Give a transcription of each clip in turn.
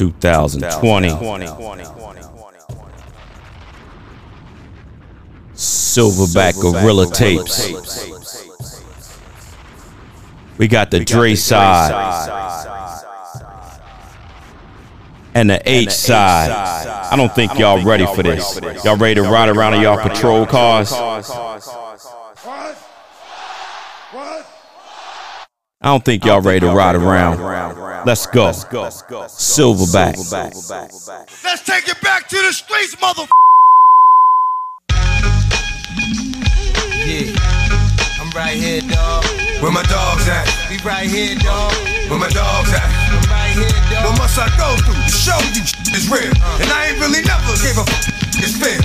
2020. Silverback Gorilla Tapes. We got the Dre side and the H side. I don't think y'all ready for this. Y'all ready to ride around in y'all patrol cars? I don't think y'all ready to ride around. Let's go. Silverback. Let's take it back to the streets, mother. Yeah, I'm right here, dog. Where my dogs at? We right here, dog. Where my dogs at? I'm right here, dog. What must I go through to show you is real? Uh-huh. And I ain't really never gave a f- it's fair.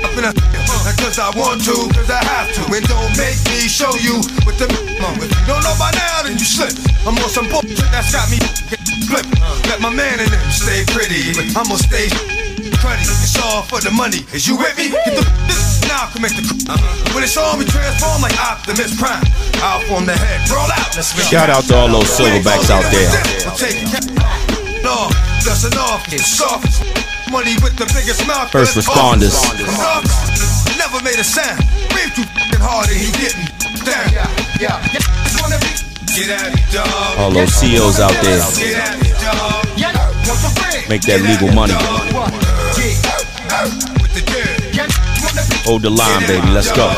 Up in a uh, not cause I want to, cause I have to. And don't make me show you what the mom. Uh, if you don't know by now, then you slip. I'm on some bullshit that's got me uh, flip. Uh-huh. Let my man in them stay pretty, but I'm gonna stay cruddy. It's all for the money. Is you with me? Get the this now commit the uh-huh. When it's on, we transform like Optimus Prime. Out from the head, roll out. Let's make Shout out to all those silverbacks out there. We'll take it. No, dusting off, it's soft. Money with the biggest mouth. First responders. off. I'm off. Never made a sound. Breathe too fucking hard and he getting down. Yeah, Get at me, dog. All those COs out there. Make that legal money. Hold the line, baby. Let's go.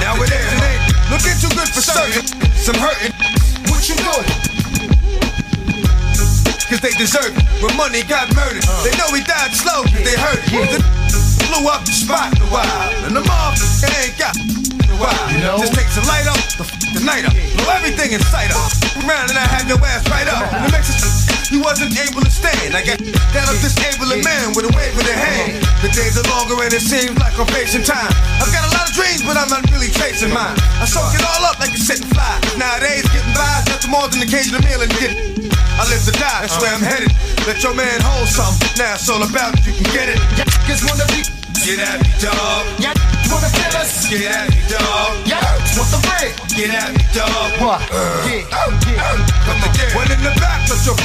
Now it is. Looking too good for certain. Some hurting. what you doing? Cause they deserve it. When money got murdered, they know he died slow. They hurt it. Blew up the spot a while. And the motherfucker ain't got in a while. Just takes a light up, the, f- the night up. Blow everything in sight up. Around and I had your ass right up. And it makes it he wasn't able to stand. I got down up disabling man with a wave of the hand. The days are longer and it seems like I'm facing time. I've got a lot of dreams, but I'm not really chasing mine. I soak it all up like a sitting fly. Nowadays, getting by is nothing more than occasional meal and getting. I live to die, that's where I'm headed. Let your man hold something. Now it's all about if you can get it. Yeah, cause wanna be? Get at me, dog. Get at me, dog. Yeah, want some bread? Get at me, dog. What? Yeah, yeah. Come again. One in the back, put your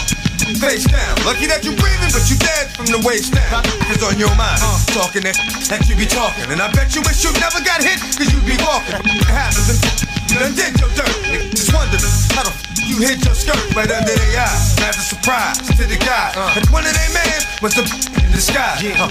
face down. Lucky that you breathing, but you dead from the waist down. It's on your mind. Talking that, that you be talking. And I bet you wish you never got hit, cause you be walking. It happens you done did your dirt. Just wondering how the f- you hit your skirt right under their eyes. A surprise to the guy. And one of their man was the in disguise. Uh,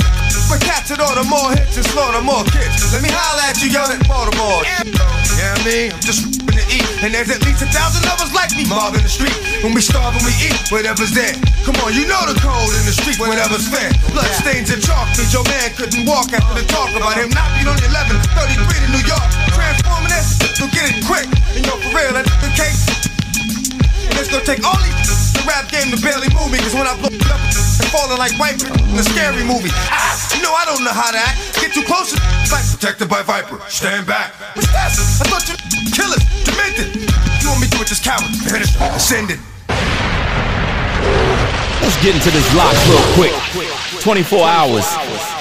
but cats had order more hits and slaughter more kids. Let me holler at you, young at Baltimore. Yeah, I mean, I'm just to eat. And there's at least a thousand of us like me, mob in the street. When we starve and we eat, whatever's there. Come on, you know the code in the street, whatever's fair. Blood stains and chalk means your man couldn't walk after the talk about him not being on 11, 33 to New York. Transforming this, so get it quick. And yo, for real, that's the case. And it's gonna take all these the rap game to barely move me, cause when I blow it up, I'm falling like white in a scary movie. Ah, you know I don't know how to act. Get too close, it's like protected by Viper. Stand back. What's that? I thought you killers, demented. You want me to do with this coward? Finish, ascended. Let's get into this lock real quick. 24 hours.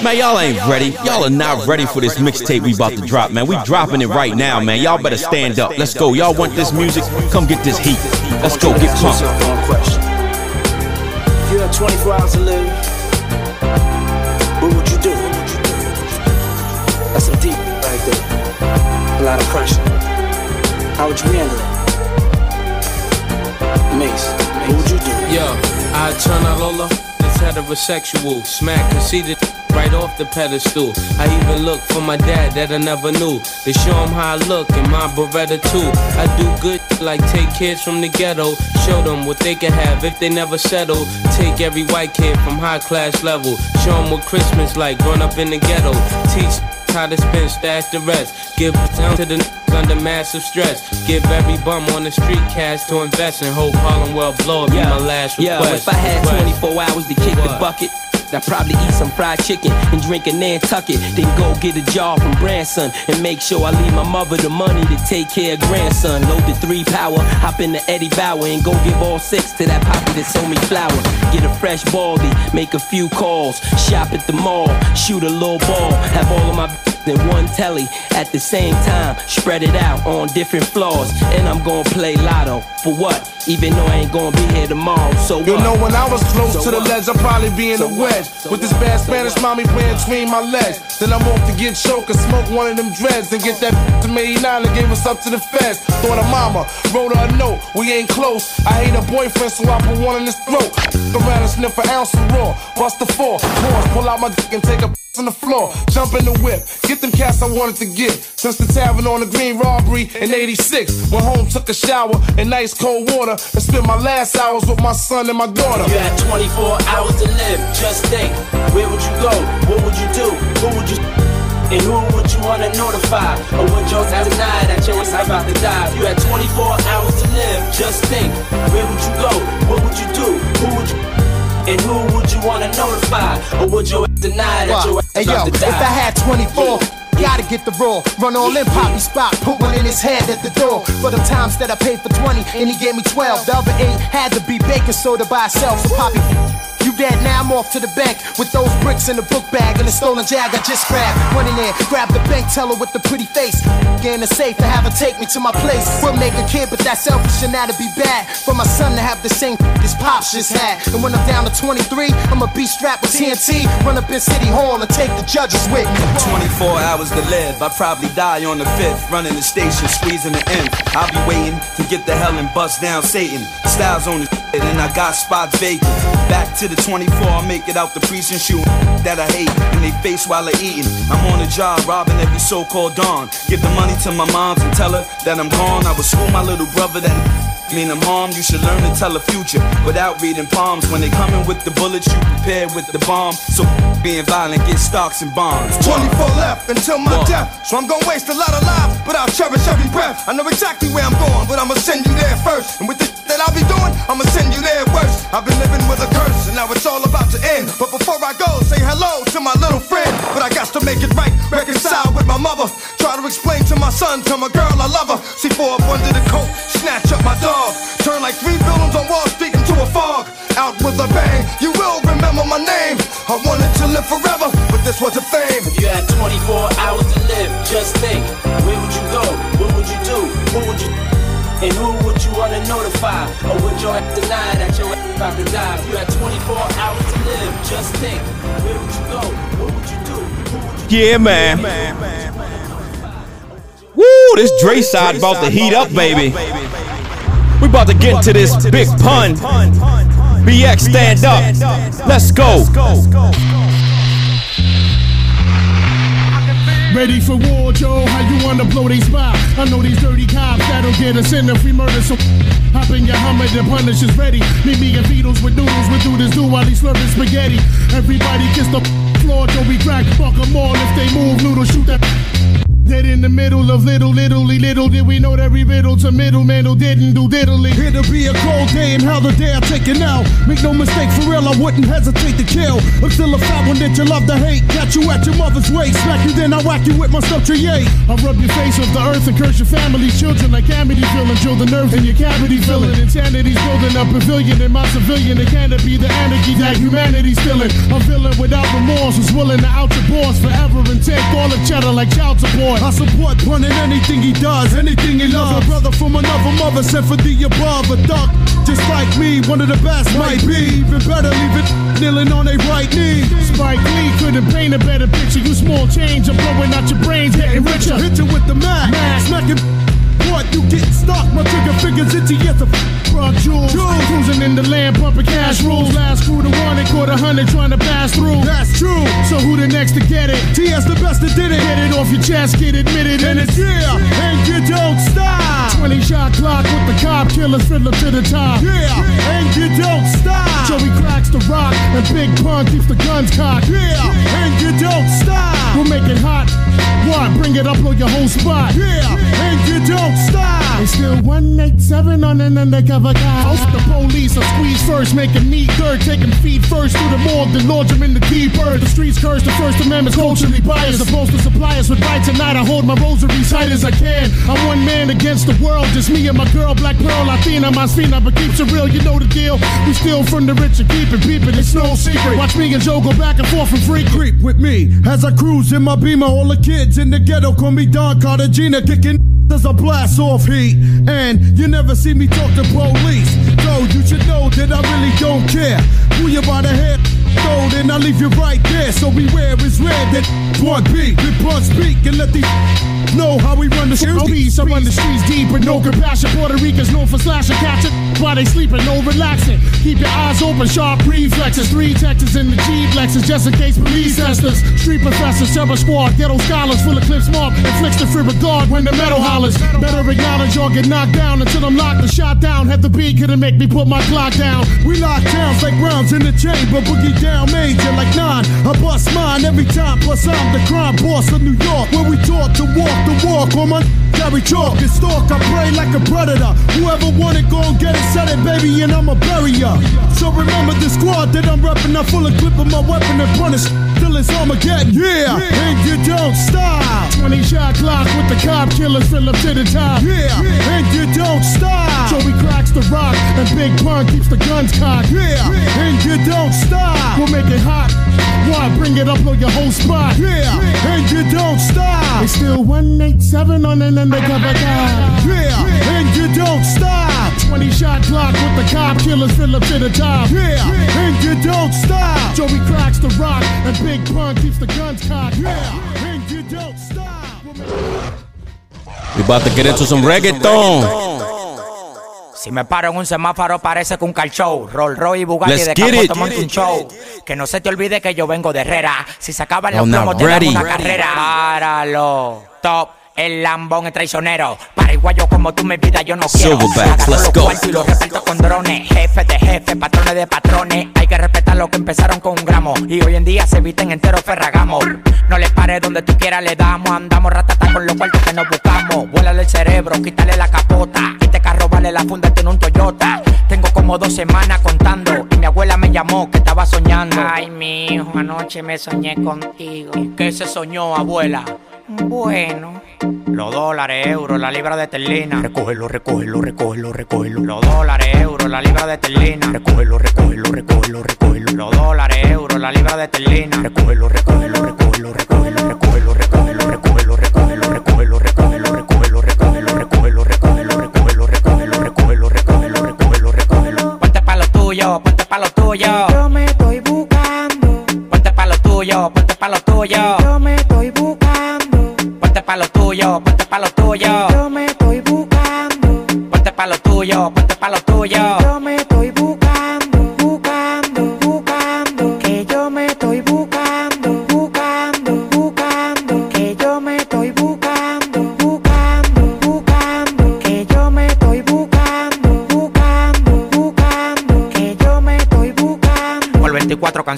Man, y'all ain't ready. Y'all are not ready for this mixtape we about to drop, man. We dropping it right now, man. Y'all better stand up. Let's go. Y'all want this music? Come get this heat. Let's go. Get pumped. One question. If you had 24 hours to live, what would you do? That's some deep right there. A lot of pressure. How would you handle it? Mace, what would you do? Yo, I turn out Lola, it's heterosexual. Smack conceited right off the pedestal. I even look for my dad that I never knew. To show him how I look in my Beretta too. I do good like take kids from the ghetto. Show them what they can have if they never settle. Take every white kid from high class level. Show them what Christmas like growing up in the ghetto. Teach how to spend, stash the rest. Give down to the n- under massive stress. Give every bum on the street cash to invest and hope Harlem will blow up. Be my last request. if I had Request. 24 hours to kick the What? Bucket, I'd probably eat some fried chicken and drink a Nantucket. Then go get a job from Branson and make sure I leave my mother the money to take care of grandson. Load the three power, hop in the Eddie Bauer and go give all six to that poppy that sold me flour. Get a fresh baldy, make a few calls, shop at the mall, shoot a little ball, have all of my in one telly at the same time. Spread it out on different floors. And I'm gonna play lotto. For what? Even though I ain't gonna be here tomorrow. So You what? know, when I was close So to the what? ledge, I'd probably be in So the wedge. So With this bad Spanish mommy playing between my legs. Then I'm off to get choked and smoke one of them dreads and get that to me 89 and gave us up to the feds. Thought of mama, wrote her a note. We ain't close. I hate her boyfriend, so I put one in his throat. Around and sniff an ounce of raw. Bust the four. Pause, pull out my dick and take a on the floor. Jump in the whip. Get them cats I wanted to get. Since the tavern on the green robbery in 86. Went home, took a shower in nice cold water. And spent my last hours with my son and my daughter. You had 24 hours to live. Just think, where would you go? What would you do? Who would you? And who would you wanna notify? Or would you have deny that you're about to die? You had 24 hours to live, just think, where would you go? What would you do? Who would you? And who would you wanna notify? Or would you deny that you're Hey yo, to die? if I had 24, gotta get the raw. Run all in, Poppy spot, put one in his head at the door. For the times that I paid for 20, and he gave me 12. The other eight had to be baking soda by itself. So Poppy, you dead now, I'm off to the bank with those bricks in the book bag and the stolen jag I just grabbed. Run in there, grab the bank teller with the pretty face. Get in the safe and have her take me to my place. We'll make a kid, but that's selfish and that'd be bad. For my son to have the same his pops just had. And when I'm down to 23, I'ma be strapped with TNT. Run up in City Hall and take the judges with me. 24 hours to live. I probably die on the fifth. Running the station, squeezing the end. I'll be waiting to get the hell and bust down Satan. Styles on the shit, and I got spots vacant. Back to the 24, I make it out the precinct shooting that I hate in they face while they're eating. I'm on the job, robbing every so-called dawn. Give the money to my moms and tell her that I'm gone. I would school my little brother that mean I'm harmed. You should learn to tell the future without reading palms. When they coming with the bullets, you prepare with the bomb. So being violent, get stocks and bonds. 24 left until my death. So I'm gonna waste a lot of lives, but I'll cherish every breath. I know exactly where I'm going, but I'ma send you there first. And with the that I'll be doing, I'ma send you there worse. I've been living with a curse, and now it's all about to end. But before I go, say hello to my little friend. But I got to make it right, reconcile with my mother. Try to explain to my son, tell my girl I love her. See four up under the coat, snatch up my dog. Turn like three buildings on Wall Street into a fog. Out with a bang, you will remember my name. I wanted to live forever, but this wasn't fame. If you had 24 hours to live, just think, where would you go? What would you do? Who would you? And who would you wanna notify? Or would you deny that you're about to die? If you had 24 hours to live, just think, where would you go? What would you do? Who would you? Yeah, man. Woo, this Dre side about to heat up, baby. We about to get into this big pun. BX, stand up. Let's go. Ready for war, Joe? How you wanna blow they spot? I know these dirty cops that'll get us in if we murder some. Hop in your Hummer, the punish is ready. Meet me and Beatles with noodles, we do this do while he's slurping spaghetti. Everybody kiss the floor, Joe, we crack, fuck 'em all if they move, noodle, shoot that. Dead in the middle of little, littly, little did we know that every riddle to middleman who didn't do diddly. It'll be a cold day and hell the day I take it now. Make no mistake, for real, I wouldn't hesitate to kill. I'm still a fat one that you love to hate. Got you at your mother's waist, smack you, then I whack you with my stuff tree. I rub your face off the earth and curse your family, children like Amity feeling, drill the nerve in your cavity feeling. Insanity's building a pavilion in my civilian. It can't be the anarchy that humanity's feeling. A villain without remorse is willing to out your boss forever and take all the cheddar like child support. I support in anything he does, anything he loves. A brother from another mother sent for the above. A duck, just like me, one of the best might be. Even better, leave it kneeling on a right knee. Spike Lee couldn't paint a better picture. You small change, I'm blowing out your brains, getting richer. Hit you with the Mac, smacking. What you getting stuck? My trigger fingers itchy as a frog jewels. Cruising in the land, pumping cash rules. Last crew to one, and caught a hundred trying to pass through. That's true. So who the next to get it? TS the best that did it. Get it off your chest, get admitted, and it's yeah. And you don't stop. 20 shot clock with the cop killers fiddler to the top. Yeah. And you don't stop. Joey cracks the rock, and Big Pun keeps the guns cocked. Yeah. And you don't stop. We'll make it hot. What? Bring it up on your whole spot. Yeah, and you don't stop. It's still 187 on an undercover guy. Host the police, I squeeze first, making me third, taking feet first through the morgue, then launch them in the keeper. The streets curse, the First Amendment's culturally biased. Supposed to supply us with right tonight. I hold my rosary tight as I can. I'm one man against the world, just me and my girl, Black Pearl, Latina, my spina, but keeps it real, you know the deal. We steal from the rich and keep it peeping, it's no secret. Watch me and Joe go back and forth from free creep with me as I cruise in my beamer. All the kids in the ghetto call me Don Cartagena, kicking there's a blast off heat, and you never see me talk to police. So you should know that I really don't care. Who you by the head, throw, then I leave you right there. So beware, it's red that one beat, we punch speak and let these know how we run the streets. I run the streets deep with no compassion. Puerto Ricans known for slashing, catching while they sleeping, no relaxing. Keep your eyes open, sharp reflexes. Three Texas in the G-Flexes, just in case police test us. Street professors, terror squad, ghetto scholars, full of clips mark, inflicts the free regard when the metal hollers. Better acknowledge or get knocked down until I'm locked and shot down. Have the beat couldn't make me put my clock down. We lock towns like rounds in the chamber, boogie down major like nine. I bust mine every time, plus I'm the crime boss of New York, where we taught to walk the walk on my carry chalk and stalk. I pray like a predator. Whoever want it, go and get it, set it, baby, and I'ma bury ya. So remember the squad that I'm reppin'. I'm full clip of my weapon and punish till it's Armageddon. Yeah, yeah. and you don't stop. 20 shot clock with the cop killers fill up to the top. Yeah, yeah. and you don't stop. Joey cracks the rock and Big Pun keeps the guns cocked. Yeah, yeah. and you don't stop. We'll make it hot. Why bring it up on your whole spot? Yeah, yeah. and you don't stop. It's still 187 on an undercover guy. Yeah, and you don't stop. 20 shot clock with the cop killers fill up to the top. Yeah, and you don't stop. Joey cracks the rock and Big Pun keeps the guns cocked. Yeah, and you don't stop. We about to get into some reggaeton. Si me paro en un semáforo parece que un car show. Roll Roy y Bugatti Let's de get campo it. tomando un show. Que no se te olvide que yo vengo de Herrera. Si se acaban los plomos te damos ready. una carrera. Páralo. Top. El lambón es traicionero. Paraguayo como tú, mi vida yo no quiero. Silverbacks, Agarro let's los go. cuartos y los reparto con drones. Jefe de jefe, patrones de patrones. Hay que respetar lo que empezaron con un gramo. Y hoy en día se visten enteros ferragamos. No le pares donde tú quieras, le damos. Andamos ratata con los cuartos que nos buscamos. Vuélale el cerebro, quítale la capota. Este carro vale la funda, tiene un Toyota. Tengo como dos semanas contando. Y mi abuela me llamó que estaba soñando. Ay, mi hijo, anoche me soñé contigo. ¿Qué se soñó, abuela? Bueno. Los dólares, euros, la libra de esterlina. Recógelo, recógelo, recógelo, recógelo. Los dólares, euros, la libra de esterlina. Recógelo, recógelo, recógelo, recógelo. Los dólares, euros, la libra de recógelo, recógelo, recógelo, recógelo, recógelo, recógelo, recógelo, recógelo, recógelo, recógelo, recógelo, recógelo, recógelo, recógelo,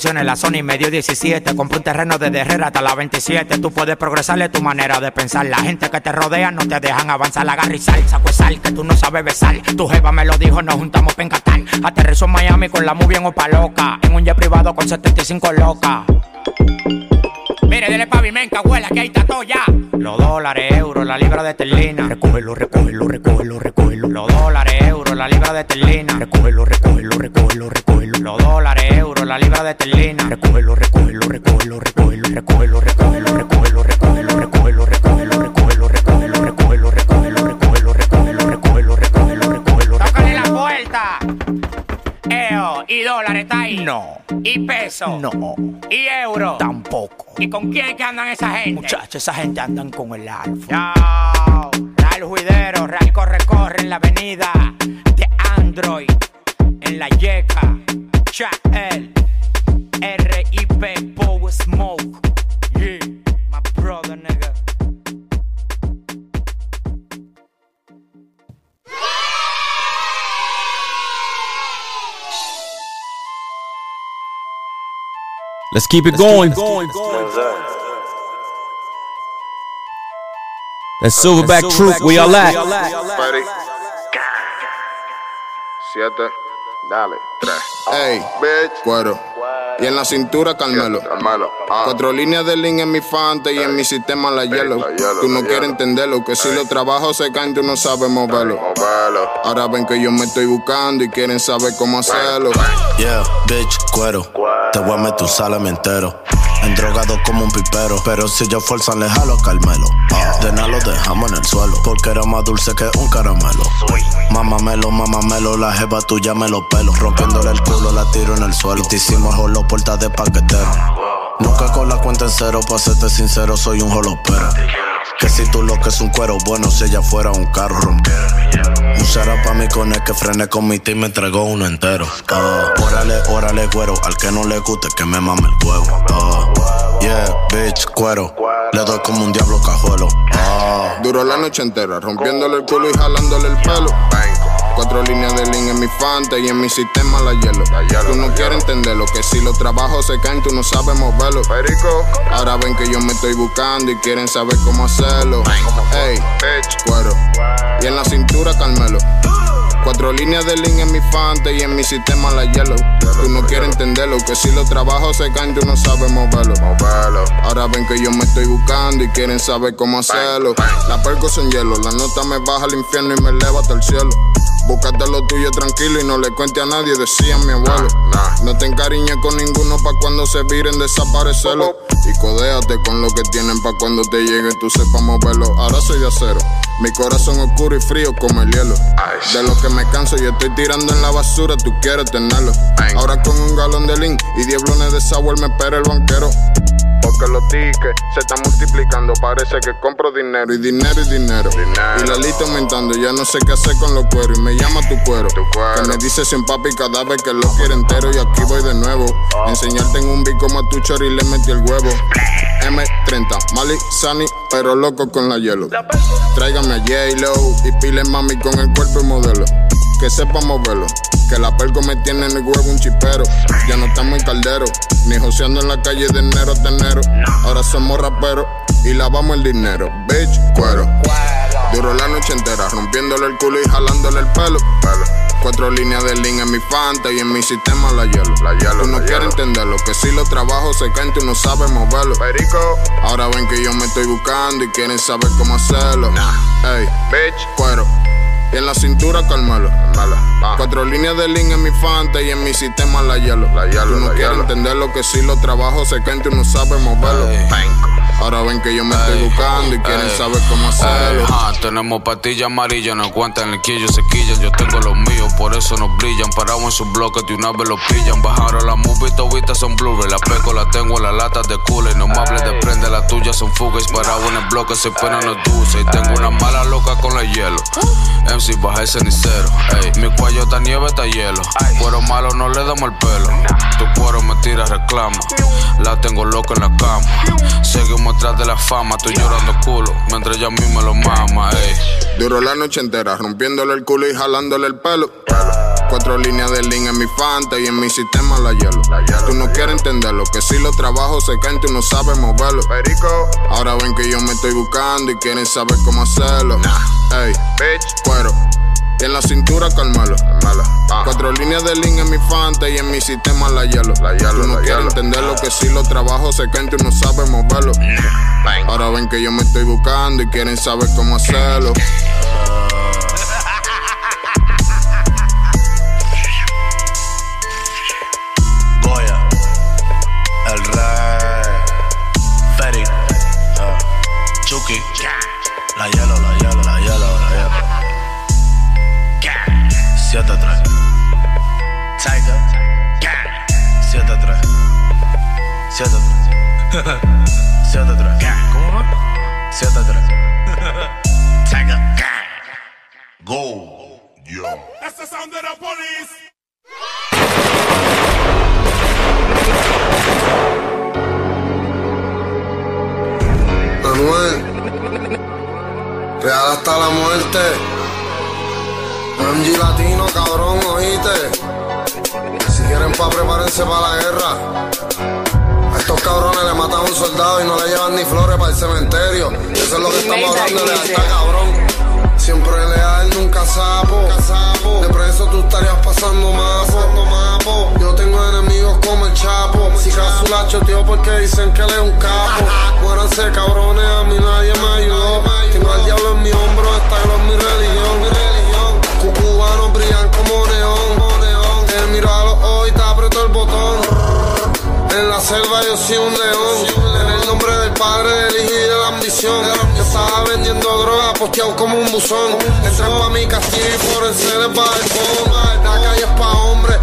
canciones, la Sony me dio 17. Compré un terreno desde Herrera hasta la 27. Tú puedes progresarle tu manera de pensar. La gente que te rodea no te dejan avanzar. Agarra y sal, saco que tú no sabes besar. Tu jeva me lo dijo, nos juntamos pa' encatar. Aterrizó en Miami con la movie en Opa Loca. En un jet privado con 75 locas. Mire, dele pavimenta, abuela, que ahí está todo ya. Los dólares, euros, la libra de esterlina. Recógelo, recógelo, recógelo, recógelo. Los dólares, euros, la libra de esterlina. Recógelo, recógelo, recógelo, recógelo. Los dólares, euros, la libra de. Recógelo, recógelo, recógelo, recógelo. Recógelo, recógelo, recógelo, recógelo, recógelo, recógelo, recógelo, recógelo, recógelo, recógelo, recógelo, recógelo, recógelo, recógelo, recógelo. Tócale la puerta. Eo, y dólares está ahí. No. Y peso. No. Y euro. Tampoco. ¿Y con quién que andan esa gente? Muchachos, esa gente andan con el alfa. No. Real Juidero, Real Corre Corre en la avenida de Android. En la Yeca. R.I.P. Pop Smoke. Yeah, my brother, nigga. Let's keep it going. Going, going, going. That Silverback, Truth. Troop, we are at. Siete. Dale, tres. Ey, cuero. Y en la cintura, Carmelo. Ah. Cuatro líneas de link en mi fante y en mi sistema la hielo. Tú no quieres entenderlo, que si los trabajos se caen, tú no sabes moverlo. Ahora ven que yo me estoy buscando y quieren saber cómo hacerlo. Yeah, bitch, cuero. Te voy a meter un salame entero. Endrogado como un pipero. Pero si ellos fuerzan, le jalo Carmelo. De nada lo dejamos en el suelo. Porque era más dulce que un caramelo. Mamamelo, mamamelo, la jeva tuya me lo pelo. Rompiéndole el culo, la tiro en el suelo. Y te hicimos holo puerta de paquetero. Nunca con la cuenta en cero, pa' serte sincero, soy un holopera. Que si tú lo que es un cuero bueno, si ella fuera un carro Un será pa' mí con el que frené con mi team me entregó uno entero. Ah, órale, órale, cuero, al que no le guste que me mame el huevo. Ah, yeah, bitch, cuero, le doy como un diablo cajuelo. Ah, Duró la noche entera, rompiéndole el culo y jalándole el pelo. Cuatro líneas de link en mi fante y en mi sistema la hielo. Tú no quieres entenderlo, que si los trabajos se caen, tú no sabes moverlo. Ahora ven que yo me estoy buscando y quieren saber cómo hacerlo. Ey, cuero. Y en la cintura, Carmelo. Cuatro líneas de link en mi fante y en mi sistema la hielo. Tú no quieres entenderlo, que si los trabajos se caen, tú no sabes moverlo. Ahora ven que yo me estoy buscando y quieren saber cómo hacerlo. La perco son hielo, la nota me baja al infierno y me eleva hasta el cielo. Búscate lo tuyo tranquilo y no le cuente a nadie, decía mi abuelo. No te encariñes con ninguno pa' cuando se viren desaparecerlo. Y codéate con lo que tienen pa' cuando te llegue tú sepas moverlo. Ahora soy de acero, mi corazón oscuro y frío como el hielo. De lo que me canso y estoy tirando en la basura, tú quieres tenerlo. Ahora con un galón de link y diez blones de sour me espera el banquero. Porque los tickets se están multiplicando, parece que compro dinero y dinero y dinero. Y la lista aumentando, ya no sé qué hacer con los cueros. Y me llama tu cuero, que me dice sin papi cada vez que lo quiere entero. Y aquí voy de nuevo. Enseñarte en un bico como a tu chori y le metí el huevo. M30, Mali, Sunny, pero loco con la hielo. Tráigame a J-Lo y pile mami con el cuerpo y modelo. Que sepa moverlo. Que la perco me tiene en el huevo un chipero. Ya no estamos en caldero, ni joseando en la calle de enero hasta enero. Ahora somos raperos y lavamos el dinero. Bitch, cuero. Duró la noche entera, rompiéndole el culo y jalándole el pelo. Cuatro líneas de link en mi fanta y en mi sistema la hielo. tú no quieres entenderlo, que si los trabajos se caen, tú no sabes moverlo. Ahora ven que yo me estoy buscando y quieren saber cómo hacerlo. Ey, bitch, cuero. Y en la cintura, Carmelo. Cuatro líneas de link en mi fanta y en mi sistema la hielo. tú no quieres entenderlo, que si los trabajos se caen, tú no sabes moverlo. Ahora ven que yo me estoy buscando y quieren ey. saber cómo hacerlo. Ah, tenemos pastillas amarillas, no cuentan el quillo, se quillan. Yo tengo los míos, por eso nos brillan. Parados en sus bloques, de una vez los pillan. Bajaron la movie, todas son blu-ray. La peco la tengo en las latas de cooler. No me hables de prende, las tuyas son fugas. Parado en el bloque, se penan los dulces. Y tengo una mala loca con el hielo. MC, baja el cenicero. Ey, mi cuello está nieve, está hielo. Cuero malo, no le damos el pelo. Tu cuero me tira reclama. La tengo loca en la cama. Seguimos atrás de la fama, estoy llorando culo. Mientras ella a mí me lo mama, ey. Duró la noche entera, rompiéndole el culo y jalándole el pelo. Cuatro líneas de link en mi fanta y en mi sistema la hielo. Tú no quieres entenderlo, que si los trabajos se caen, tú no sabes moverlo. Ahora ven que yo me estoy buscando y quieren saber cómo hacerlo. Ey, bitch, cuero. Y en la cintura, Carmelo. Cuatro líneas de link en mi fanta y en mi sistema la hielo. Tú no quieres entenderlo, que si los trabajos se caen, tú no sabes moverlo. Ahora ven que yo me estoy buscando y quieren saber cómo hacerlo. Chucky, la hielo, la hielo, la hielo, la hielo. 7-3, Tiger, 7-3, 7-3, 7-3, ¿cómo va? 7-3, Tiger, Go, yo. That's the sound of the police. Manuel, real hasta la muerte. Angie Latino, cabrón, oíste. Si quieren pa' prepárense para la guerra. A estos cabrones le matan a un soldado y no le llevan ni flores para el cementerio. Eso es lo que estamos hablando de alta, cabrón. Siempre leal, nunca sapo. De preso tú estarías pasando mapo. Yo tengo enemigos como el Chapo. Si caso la choteó porque dicen que él es un capo. Muéranse cabrones, a mí nadie me ayudó. Tengo al diablo en mi hombro, esta es mi religión. Cucubanos brillan como neón. Te miro a los ojos te aprieto el botón. En la selva yo soy un león. Padre, de la ambición. Yo estaba vendiendo droga, posteado como un buzón. Entré pa' mi castillo y por encima del balcón. La calle es pa' hombres,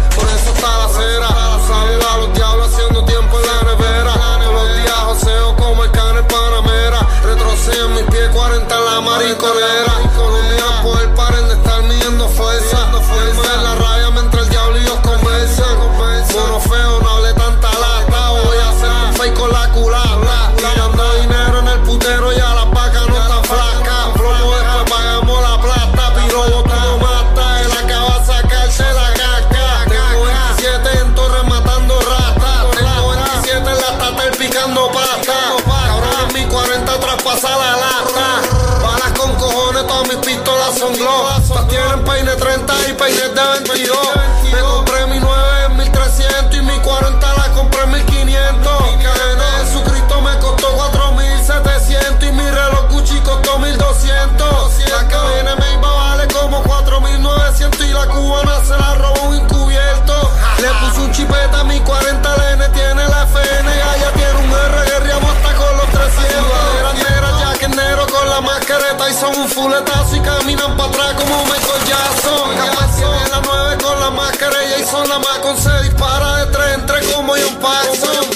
caminan para atrás como Michael Jackson. Capaz tiene la 9 con la mascarilla y son la más con se dispara de 3 en 3 como John Paxson.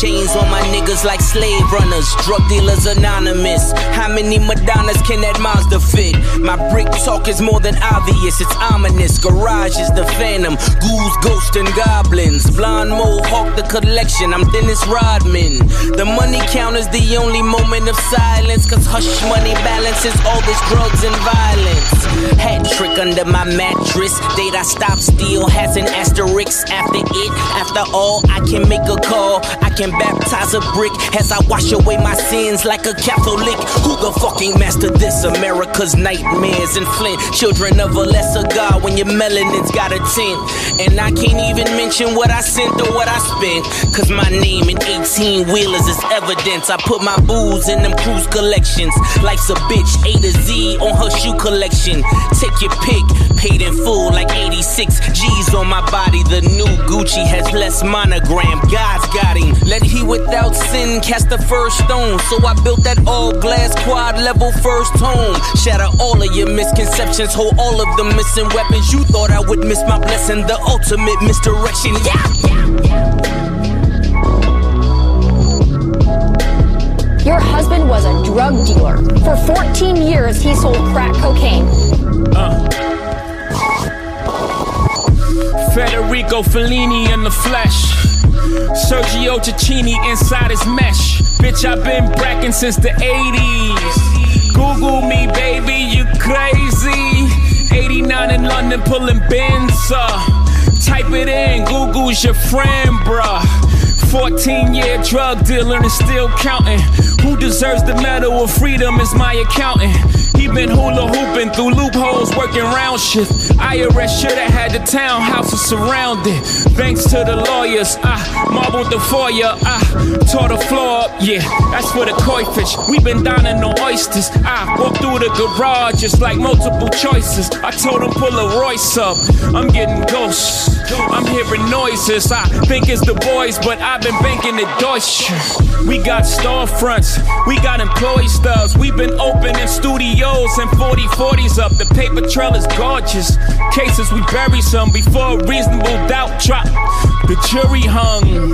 Chains on my niggas like slave runners. Drug dealers anonymous. How many Madonnas can that Mazda fit? My brick talk is more than obvious, it's ominous. Garage is the phantom. Ghouls, ghosts, and goblins. Blonde mohawk, the collection. I'm Dennis Rodman. The money count is the only moment of silence. Cause hush money balances all this drugs and violence. Hat trick under my mattress. Date I stop steal has an asterisk after it. After all, I can make a call. I can baptize a brick as I wash away my sins like a Catholic. Who the fucking master this? America's nightmares and Flint. Children of a lesser God when your melanin's got a tint. And I can't even mention what I sent or what I spent. Cause my name in 18 wheelers is evidence. I put my booze in them cruise collections. Life's a bitch, A to Z on her shoe collection. Take your pick, paid in full like 86 G's on my body. The new Gucci has less monogram. God's got him. Let he without sin cast the first stone. So I built that all glass quad level first home. Shatter all of your misconceptions, hold all of the missing weapons. You thought I would miss my blessing, the ultimate misdirection. Yeah! Your husband was a drug dealer. For 14 years, he sold crack cocaine. Uh. Federico Fellini in the flesh. Sergio Tacchini inside his mesh. Bitch, I've been bracking since the 80s. Google me, baby, you crazy. 89 in London pulling up. Type it in, Google's your friend, bruh. 14 year drug dealer and still counting. Who deserves the medal of freedom is my accountant. He been hula hooping through loopholes, working round shift. IRS should have had the townhouses surrounded. Thanks to the lawyers, I marbled the foyer. I tore the floor up, yeah, that's for the koi fish. We been dining on oysters. I walked through the garage just like multiple choices. I told him pull a Royce up. I'm getting ghosts. I'm hearing noises. I think it's the boys, but I've been banking the Deutsche. We got we got employee stubs. We've been opening studios and 40 40s up. The paper trail is gorgeous. Cases we bury some before reasonable doubt drop. The jury hung.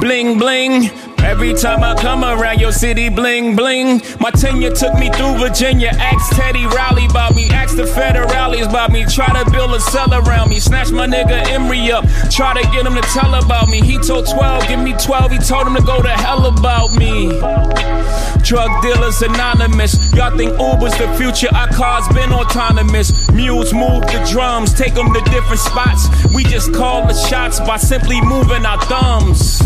Bling bling. Every time I come around your city, bling bling. My tenure took me through Virginia. Ask Teddy Riley about me. Ask the federales about me. Try to build a cell around me. Snatch my nigga Emery up. Try to get him to tell about me. He told 12, give me 12. He told him to go to hell about me. Drug dealers anonymous. Y'all think Uber's the future? Our cars been autonomous. Mules move the drums, take them to different spots. We just call the shots by simply moving our thumbs.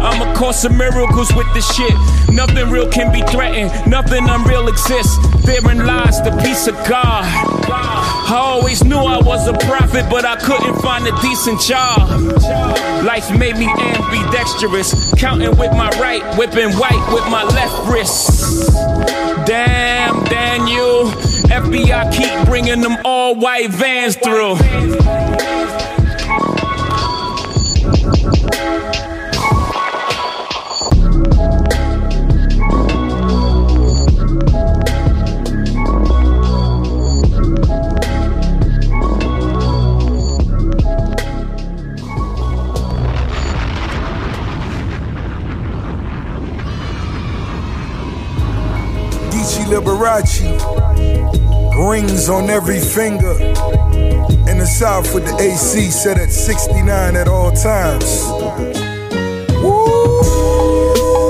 I'm a course of miracles with this shit. Nothing real can be threatened, nothing unreal exists. Therein lies the peace of God. I always knew I was a prophet, but I couldn't find a decent job. Life made me ambidextrous, counting with my right, whipping white with my left wrist. Damn, Daniel, FBI keep bringing them all white vans through. Liberace, rings on every finger. In the south with the AC set at 69 at all times. Woo!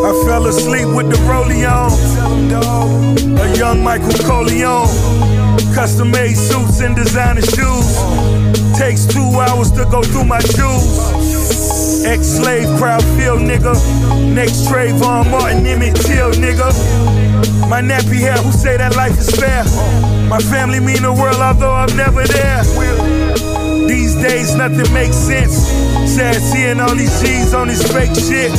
I fell asleep with the rollie on. A young Michael Corleone. Custom made suits and designer shoes. Takes two hours to go through my shoes. Ex slave crowd feel nigga. Next Trayvon Martin, Emmett Till nigga. My nappy hair, who say that life is fair? My family mean the world, although I'm never there. These days, nothing makes sense. Sad seeing all these G's on this fake shit.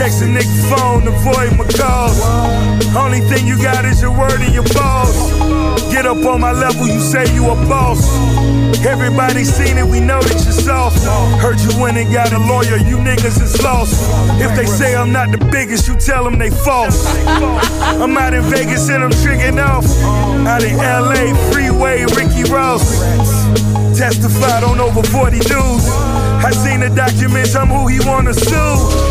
Texting nigga phone, avoid my calls. Only thing you got is your word and your balls. Get up on my level, you say you a boss. Everybody seen it, we know that you're soft. Heard you went and got a lawyer, you niggas is lost. If they say I'm not the biggest, you tell them they false. I'm out in Vegas and I'm tricking off. Out in LA, freeway, Ricky Ross. Testified on over 40 dudes. I seen the documents, I'm who he wanna sue.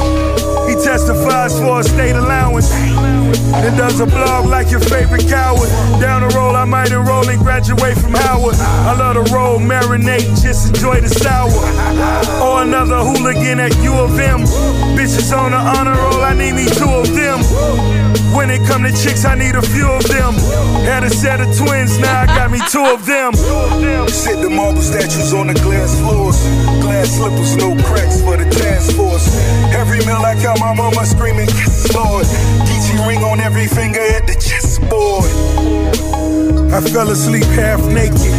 He testifies for a state allowance. And does a blog like your favorite coward. Down the road, I might enroll and graduate from Howard. I love to roll, marinate, just enjoy the sour. Or another hooligan at U of M. Bitches on the honor roll, I need me two of them. When it come to chicks, I need a few of them. Had a set of twins, now I got me two of them. Sit the marble statues on the glass floors. Glass slippers, no cracks for the task force. Every meal I count, my mama screaming, yes, Lord. DT ring on every finger at the chessboard. I fell asleep half naked.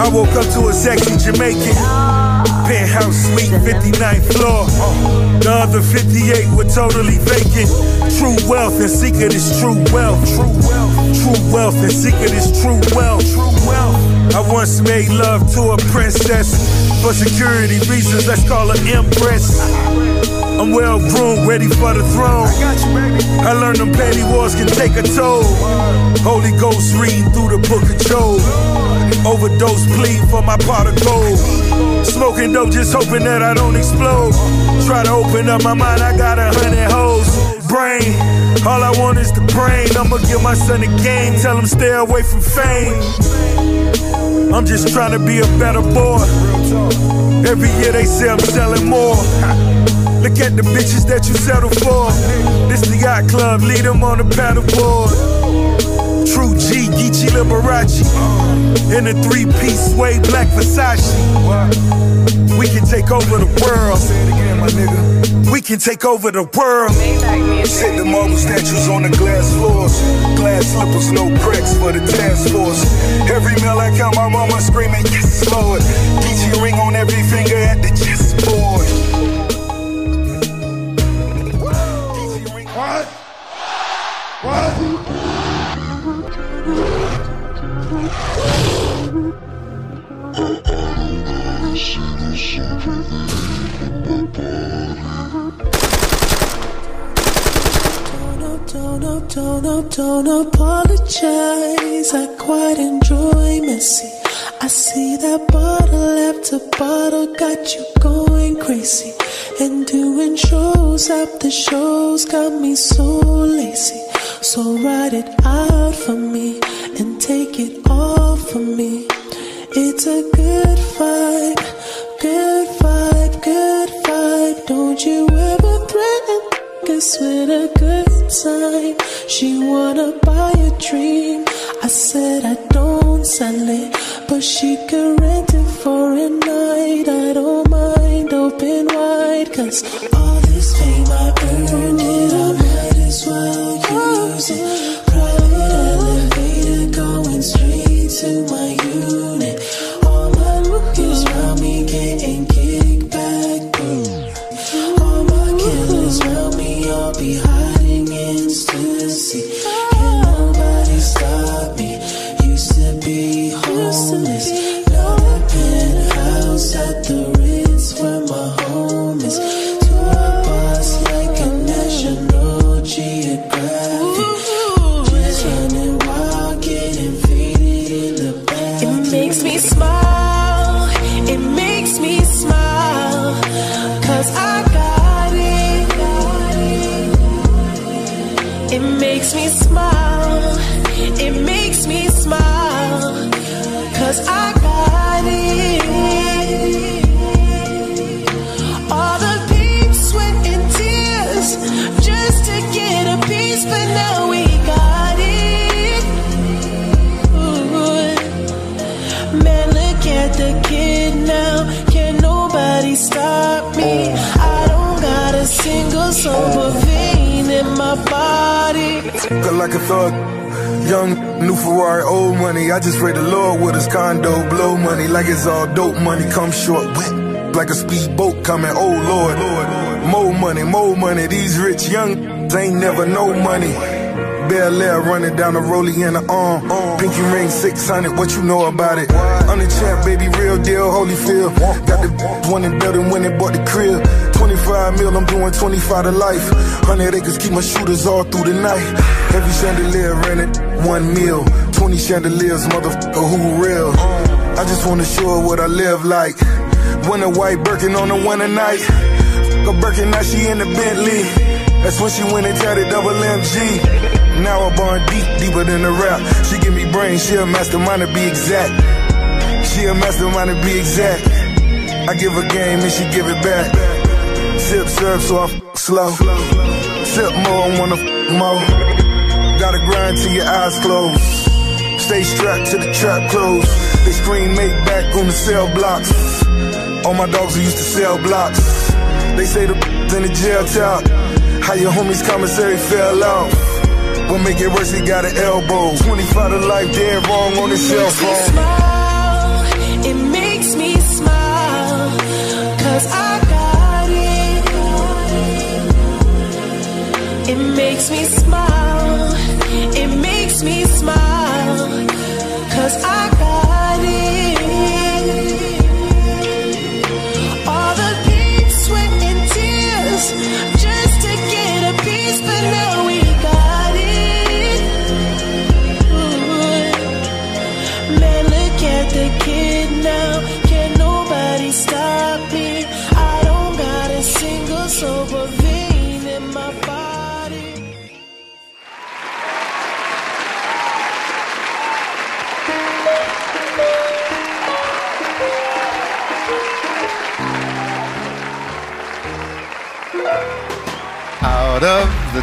I woke up to a sexy Jamaican. Penthouse suite, 59th floor. The other 58 were totally vacant. True wealth and secret is true wealth. True wealth. True wealth and secret is true wealth. True wealth. I once made love to a princess. For security reasons, let's call her Empress. I'm well groomed, ready for the throne. I got you, baby. I learned them petty wars can take a toll. Holy Ghost reading through the book of Job. Overdose plea for my pot of gold. Smoking dope, just hoping that I don't explode. Try to open up my mind, I got a hundred hoes. Brain, all I want is the brain. I'ma give my son a game, tell him stay away from fame. I'm just trying to be a better boy. Every year they say I'm selling more. Look at the bitches that you settle for. This the yacht club, lead them on the paddleboard. True G, Geechee Liberace. In a three piece suede black Versace. We can take over the world. Say it again, my nigga. We can take over the world. Set the marble statues on the glass floors. Glass slippers, no cracks for the task force. Every meal I count, my mama screaming, Yes, Lord. Geechee ring on every finger at the chessboard. What? What? Don't, don't, don't apologize. I quite enjoy messy. I see that bottle after bottle got you going crazy. And doing shows after shows got me so lazy. So write it out for me and take it off for me. It's a good vibe, good vibe, good vibe. Don't you ever threaten us with a good time. She wanna buy a dream. I said I don't sell it, but she can rent it for a night. I don't mind open wide, cause all this fame I earned it, I might as well use it. Thug. Young, new Ferrari, old money. I just pray the Lord with his condo. Blow money like it's all dope money. Come short, wet like a speedboat coming. Oh Lord, more money, more money. These rich young ain't never no money. Bel Air running down the rollie in the arm. Pinky ring 600, what you know about it? I'm the champ, baby, real deal, Holy Holyfield. Got the one in building when they bought the crib. 25 mil, I'm doing 25 to life. 100 acres, keep my shooters all through the night. Every chandelier rented, one mil. 20 chandeliers, motherfucker, who real? I just wanna show her what I live like. Winter white Birkin on the winter night. Go Birkin, now she in the Bentley. That's when she went and tatted double MG. Now I'm born deep, deeper than the rap. She give me brains, she a mastermind to be exact. She a mastermind to be exact. I give her game and she give it back. Sip, serve, so I f- slow. Sip more, I wanna f- more. Gotta grind till your eyes close. Stay strapped to the trap close. They scream make back on the cell blocks. All my dogs are used to sell blocks. They say the in the jail top. How your homies commissary fell off. What make it worse, he got an elbow. 25 to life, dead wrong on his cell phone.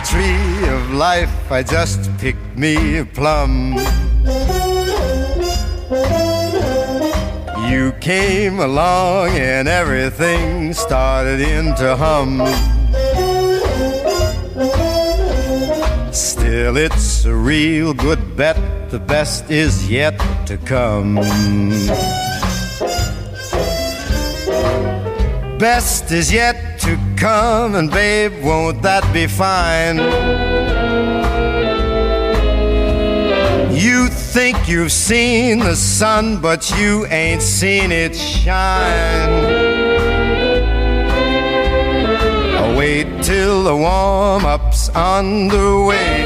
Tree of life, I just picked me a plum. You came along and everything started in to hum. Still, it's a real good bet, the best is yet to come. Best is yet come, and babe, won't that be fine? You think you've seen the sun, but you ain't seen it shine. Oh, wait till the warm up's underway.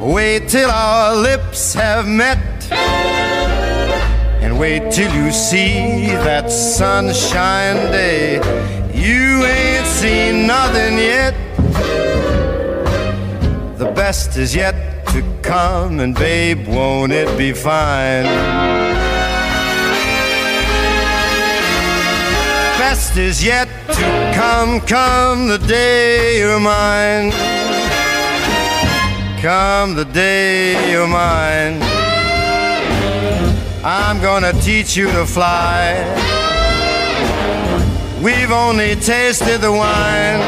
Wait till our lips have met. And wait till you see that sunshine day. You ain't seen nothing yet. The best is yet to come, and babe, won't it be fine? Best is yet to come, come the day you're mine. Come the day you're mine. I'm gonna teach you to fly. We've only tasted the wine.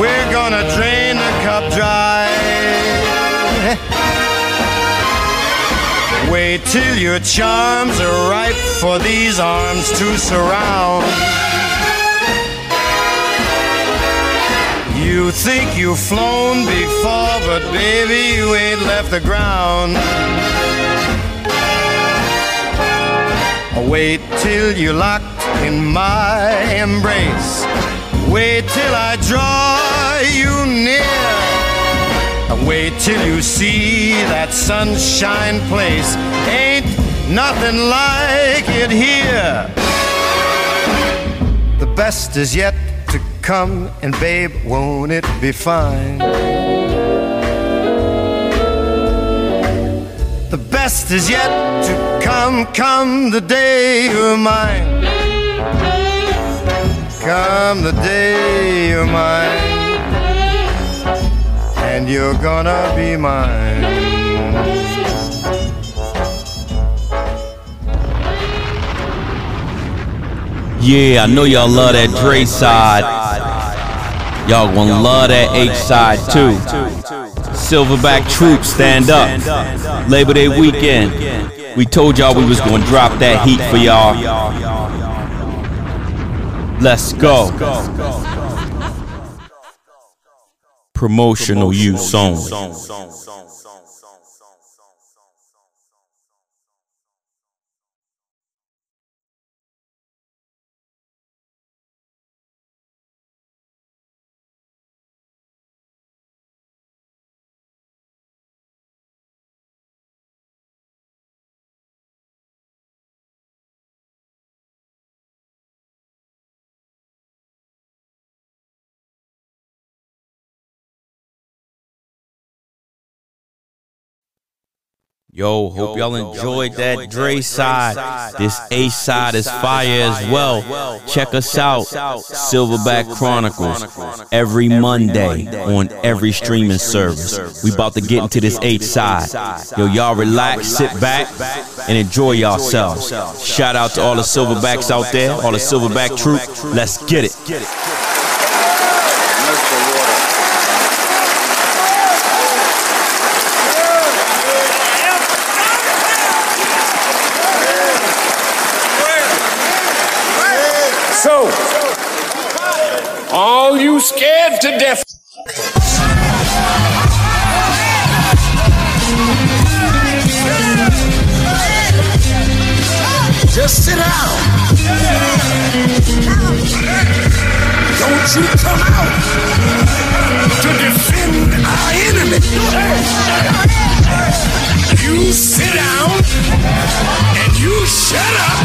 We're gonna drain the cup dry. Wait till your charms are ripe for these arms to surround. You think you've flown before, but baby, you ain't left the ground. Wait till you're locked in my embrace. Wait till I draw you near. Wait till you see that sunshine place. Ain't nothing like it here. The best is yet to come, and babe, won't it be fine? The best is yet to come, come the day you're mine. Come the day you're mine and you're gonna be mine. Yeah, I know y'all love that Dre side. Y'all gonna love that H side too. Silverback troops, stand up. Labor Day weekend. We told y'all we was gonna drop that heat for y'all. Let's go. Promotional use only. Yo, hope y'all enjoyed that Dre side. This A side is fire as well. Check us out, Silverback Chronicles, every Monday on every streaming service. We about to get into this H side. Yo, y'all relax, sit back, and enjoy yourselves. Shout out to all the Silverbacks out there, all the Silverback troop. Let's get it. Sit down. Don't you come out to defend our enemy. You sit down and you shut up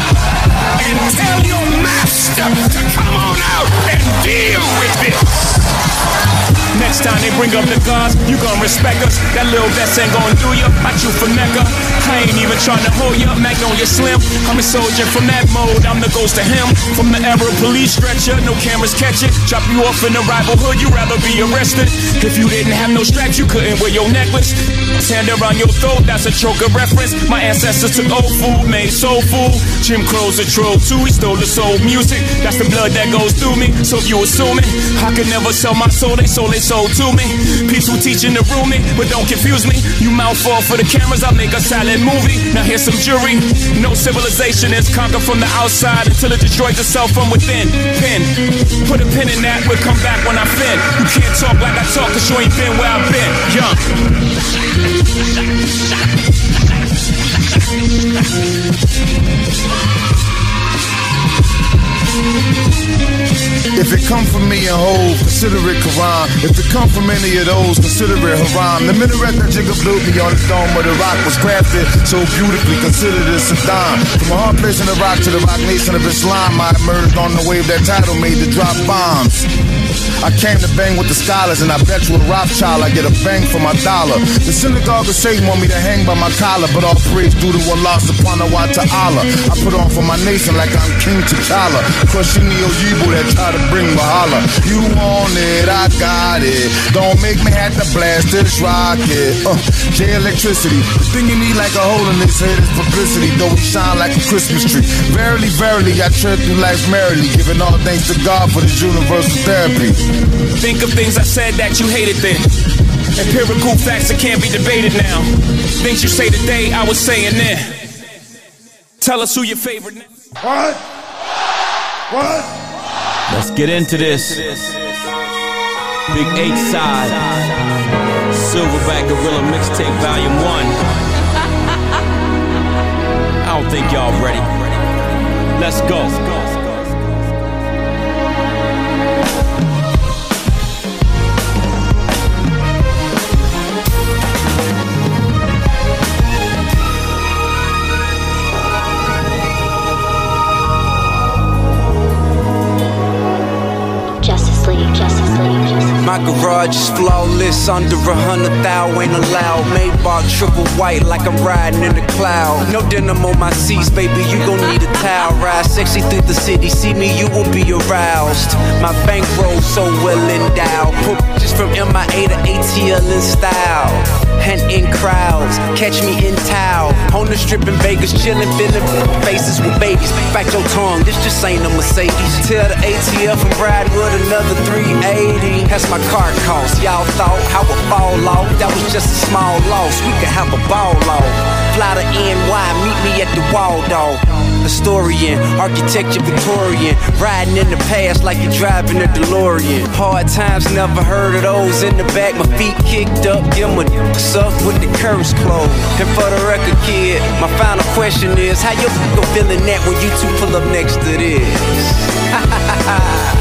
and tell your master to come on out and deal with this. Next time they bring up the guards, you gon' respect us. That little vest ain't gon' do ya. I you for Mecca. I ain't even trying to hold ya. Magnolia Slim. I'm a soldier from that mode. I'm the ghost of him. From the era police stretcher, no cameras catch it. Drop you off in the rival hood, you rather be arrested. If you didn't have no straps, you couldn't wear your necklace. Hand around your throat, that's a choker reference. My ancestors took old food, made soul food. Jim Crow's a troll too, he stole the soul music. That's the blood that goes through me. So if you assume assuming I could never sell my soul, they sold they soul to me. Peaceful teaching the me, but don't confuse me. You mouth fall for the cameras, I make a silent movie. Now here's some jury. No civilization is conquered from the outside until it destroys itself from within. Pin, put a pin in that, we'll come back when I fin. You can't talk like I talk, cause you ain't been where I've been. Young. If it come from me and Hove, consider it Quran. If it come from any of those, consider it haram. The minaret that Jigga blew me on the dome of the rock was crafted so beautifully, considered a Saddam. From a hard place in the rock to the rock nation of Islam, I emerged on the wave that title made to drop bombs. I came to bang with the scholars, and I bet you a Rothschild I get a bang for my dollar. The synagogue of Satan want me to hang by my collar, but all praise due to Allah subhanahu wa ta'ala. I put on for my nation like I'm King T'Challa, crushing the Ojibo that try to bring Bahala. You want it, I got it. Don't make me have to blast this rocket. Uh, J electricity. The thing you need like a hole in this head is publicity, though we shine like a Christmas tree. Verily, verily, I tread through life merrily, giving all thanks to God for this universal therapy. Think of things I said that you hated then. Empirical facts that can't be debated now. Things you say today, I was saying then. Tell us who your favorite. What? What? Let's get into this. Big H side. Silverback Gorilla Mixtape Volume 1. I don't think y'all ready. Let's go. Garage is flawless, under a hundred thou ain't allowed. Maybach triple white like I'm riding in the cloud. No denim on my seats, baby, you gon' need a towel. Ride sexy through the city, see me, you will be aroused. My bankroll so well endowed. Put just from MIA to ATL in style. And in crowds, catch me in towel. On the strip in Vegas, chillin', feeling faces with babies. Back your tongue, this just ain't a Mercedes. Tell the ATL from riding with another 380. That's my car cost. Y'all thought I would fall off. That was just a small loss. We could have a ball off. Fly to NY, meet me at the Waldorf. Historian, architecture Victorian. Riding in the past like you're driving a DeLorean. Hard times, never heard of those in the back. My feet kicked up, give my up with the curves closed. And for the record, kid, my final question is how you feeling that when you two pull up next to this?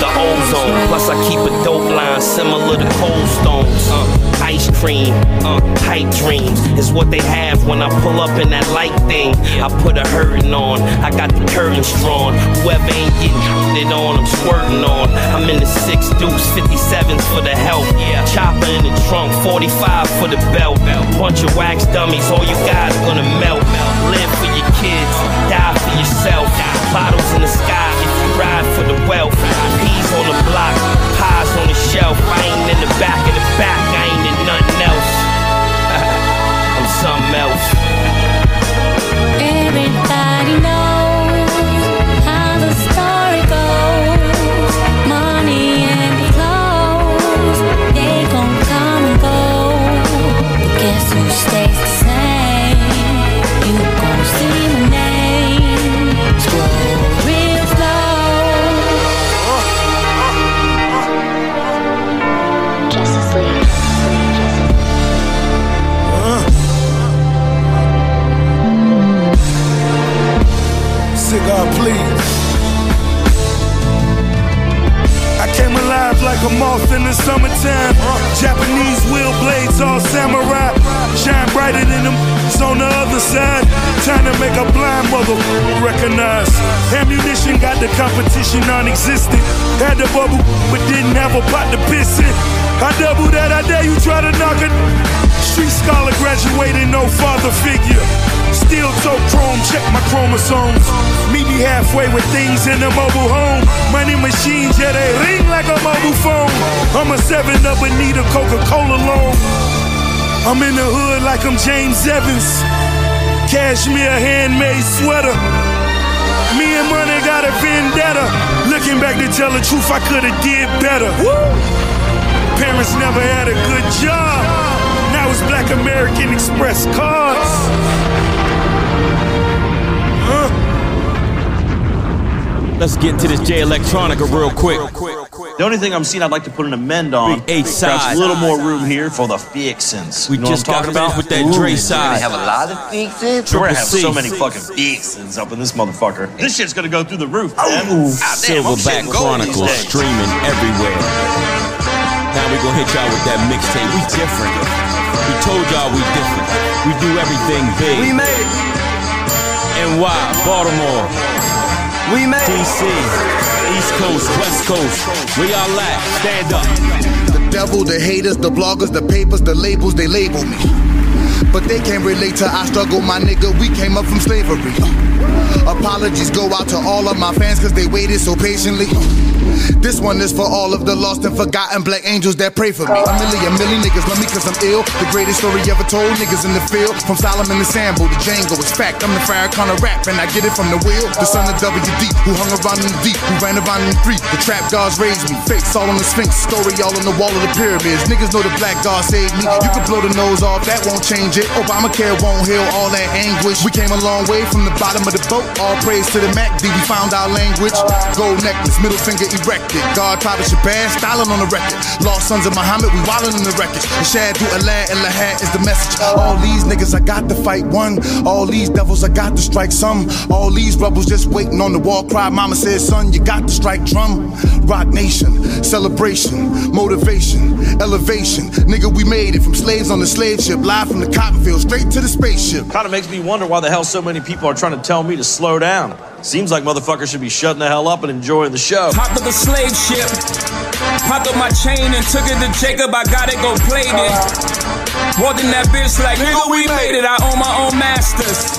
the ozone. Plus, I keep a dope line similar to cold stones. Uh, ice cream, uh, pipe dreams is what they have when I pull up in that light thing. I put a hurtin' on, I got the curtains drawn. Whoever ain't getting it on, I'm squirting on. I'm in the six deuce, 57s for the help. Yeah, chopper in the trunk, 45 for the belt. Bunch of wax dummies, all you guys gonna melt. Live for your kids, die for yourself. Bottles in the sky ride for the wealth. Peas on the block, pies on the shelf. I ain't in the back music please. I came alive like a moth in the summertime. Japanese wheel blades, all samurai. Shine brighter than them on the other side. Trying to make a blind mother recognize. Ammunition got the competition non existent. Had the bubble, but didn't have a pot to piss in. I double that, I dare you try to knock it. Street scholar graduating, no father figure. Steel toe chrome, check my chromosomes. Meet me halfway with things in a mobile home. Money machines, yeah, they ring like a mobile phone. I'm a seven up and need a Coca-Cola loan. I'm in the hood like I'm James Evans. Cashmere handmade sweater. Me and money got a vendetta. Looking back to tell the truth, I could have did better. Woo! Parents never had a good job. Now it's Black American Express cards. Let's get into this Jay Electronica real quick. The only thing I'm seeing I'd like to put an amend on. Big eight side. a little more room here for the fixins. We You know just what I'm talking about? with that Dre side. They have a lot of fixins. We're gonna have Triple so many fucking fixins up in this motherfucker. This shit's gonna go through the roof. man. Ah, Silverback shitting gold these Chronicles streaming everywhere. Now we gonna hit y'all with that mixtape. We different. We told y'all we different. We do everything big. We made it. NY, Baltimore. We made DC, East Coast, West Coast. We all at. Stand up. The devil, the haters, the bloggers, the papers, the labels, they label me. But they can't relate to I struggle, my nigga. We came up from slavery. Uh, apologies go out to all of my fans cause they waited so patiently. This one is for all of the lost and forgotten black angels that pray for me. A million, million niggas love me cause I'm ill. The greatest story ever told, niggas in the field. From Solomon to Sambo to Django, it's fact. I'm the Farrakhan of rap and I get it from the wheel. The son of WD, who hung around in the deep, who ran around in the street. The trap gods raised me. Fakes all on the Sphinx, story all on the wall of the pyramids. Niggas know the black god saved me. You can blow the nose off, that won't change it. Obamacare won't heal all that anguish. We came a long way from the bottom of the boat. All praise to the MACD, We found our language. Gold necklace, middle finger erected. God Father Shabazz, styling on the record. Lost sons of Muhammad, we wildin' in the wreckage. The Shadu Allah and Lahad is the message. All these niggas, I got to fight one. All these devils, I got to strike some. All these rebels just waiting on the wall cry. Mama said, son, you got to strike drum. Roc Nation, celebration, motivation, elevation. Nigga, we made it from slaves on the slave ship, live from the cotton field, straight to the spaceship. Kind of makes me wonder why the hell so many people are trying to tell me to slow down. Seems like motherfuckers should be shutting the hell up and enjoying the show. Hopped up the slave ship, popped up my chain and took it to Jacob. I got it, go played it. Walked in that bitch like, nigga, we made it. I own my own masters.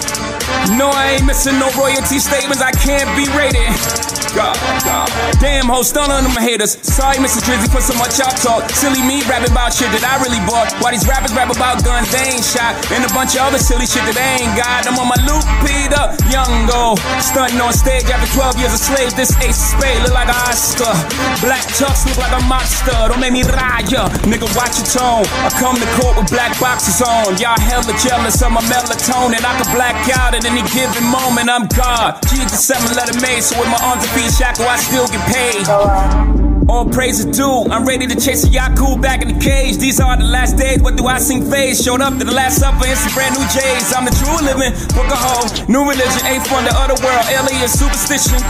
No, I ain't missing no royalty statements. I can't be rated. Damn, ho, stun on them haters. Sorry, Mr. Drizzy, for so much y'all talk. Silly me rapping about shit that I really bought. Why these rappers rap about guns they ain't shot? And a bunch of other silly shit that they ain't got. I'm on my loop, Peter. Young oh. go. Stunting on stage after 12 years a slave. This ace of spade look like an Oscar. Black tux look like a monster. Don't make me raya. Nigga, watch your tone. I come to court with black boxes on. Y'all hella jealous of my melatonin. I can black out at any given moment. I'm God. Jesus, seven letter made. So with my arms and shackled, I still get paid. Oh, All praise is due. I'm ready to chase a Yaku back in the cage. These are the last days. What do I sing phase? Showed up to the last supper in some brand new J's. I'm the true living. Book a hoe. New religion. Ain't from the other world. Alien superstition.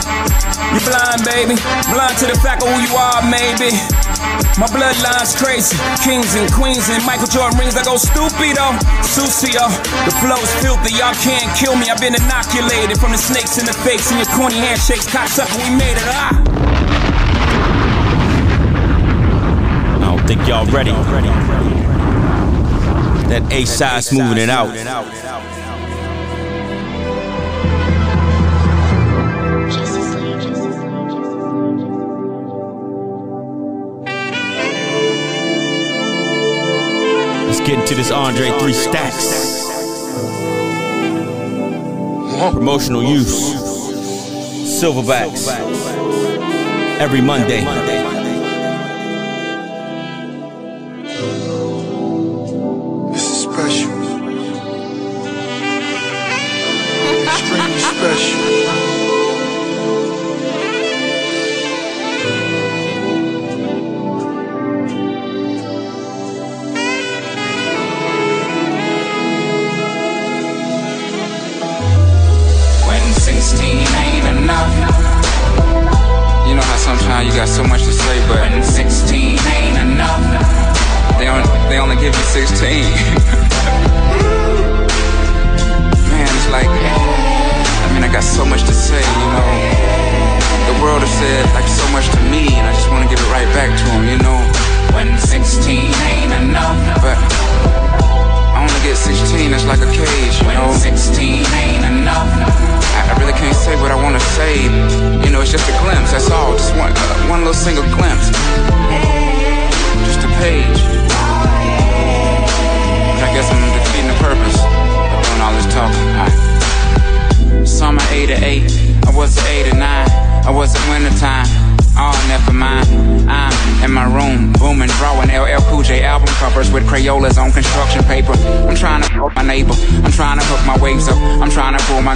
You blind, baby. Blind to the fact of who you are, maybe. My bloodline's crazy. Kings and queens and Michael Jordan rings. I go stupid, stupido. Sucio. The flow's filthy. Y'all can't kill me. I've been inoculated from the snakes and the fakes and your corny handshakes. Cocksucker, we made it. Ah. I don't think y'all ready. That A side's moving it out. Let's get into this Andre 3 stacks. Promotional use. Silverbacks. Every Monday.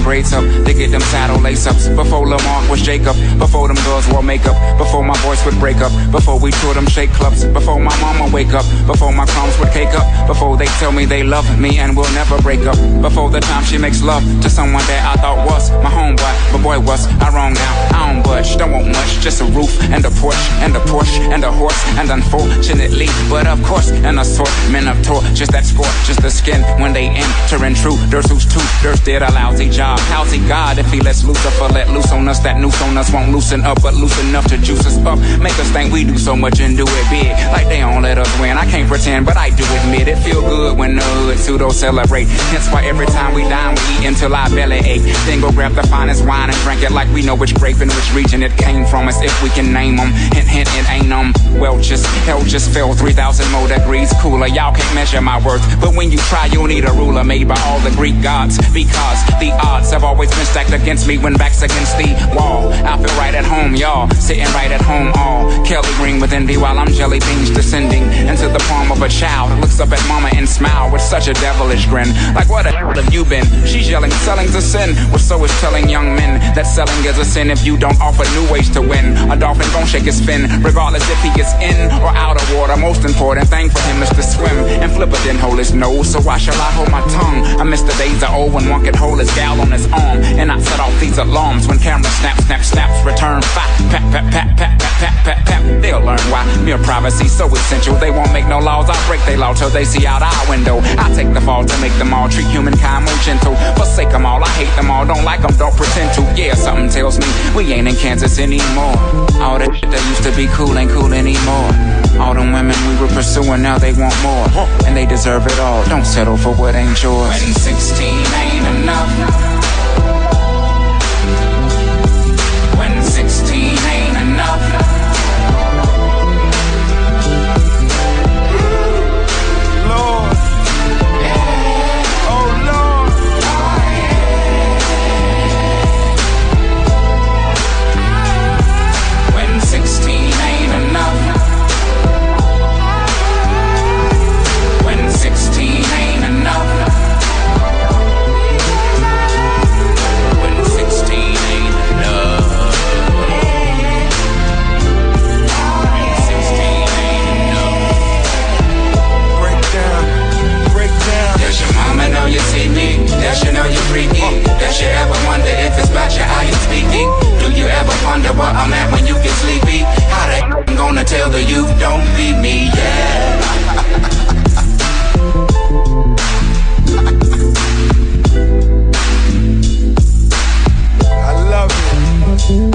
Grades up to get them saddle lace ups. Before Lamar was Jacob. Before them girls wore makeup. Before my voice would break up. Before we toured them shake clubs. Before my mama wake up. Before my crumbs would cake up. Before they tell me they love me and will never break up. Before the time she makes love to someone that I thought was my homeboy. my boy, was I wrong now? I don't budge. Don't want much. Just a roof and a porch and a Porsche and a horse. And unfortunately, but of course, an assortment of torches that scorches the skin when they enter intruders who's two. There's did a lousy job. How's he God if he lets Lucifer let loose on us? That noose on us won't loosen up, but loose enough to juice us up. Make us think we do so much and do it big. Like they don't let us win. I can't pretend, but I do admit it. Feel good when the hood pseudo celebrate. Hence why every time we dine, we eat until our belly ache. Then go grab the finest wine and drink it like we know which grape and which region it came from As if we can name them. Hint, hint, it ain't um Welch's. Hell just fell 3,000 more degrees cooler. Y'all can't measure my worth, but when you try, you'll need a ruler made by all the Greek gods. Because the odds have always been stacked against me when back's against the wall. I feel right at home, y'all. Sitting right at home, all Kelly green with envy while I'm jelly beans descending into the palm of a child. Looks up at mama and smile with such a devilish grin. Like, what the hell have you been? She's yelling, selling's a sin. Well, so is telling young men that selling is a sin if you don't offer new ways to win. A dolphin gon' shake his fin, regardless if he is in or out of water. Most important thing for him is to swim. And Flipper didn't hold his nose, so why shall I hold my tongue? I miss the days of old when one could hold his gal on his arm. And I set off these alarms when cameras snap, snap, snaps, return fire. Pat, pat, pat, pat, pat, pat, pat, pat. They'll learn why mere privacy so essential. They won't make no laws, I'll break their law till they see out our window. I take the fall to make them all treat humankind more gentle. Forsake them all, I hate them all, don't like them, don't pretend to. Yeah, something tells me we ain't in Kansas anymore. All that shit that used to be cool ain't cool anymore. All them women we were pursuing, now they want more. And they deserve it all, don't settle for what ain't yours. When 16 ain't enough. Does she ever wonder if it's about you how you speaking? Do you ever wonder where I'm at when you get sleepy? How the I'm gonna tell the youth don't leave me? Yeah. I.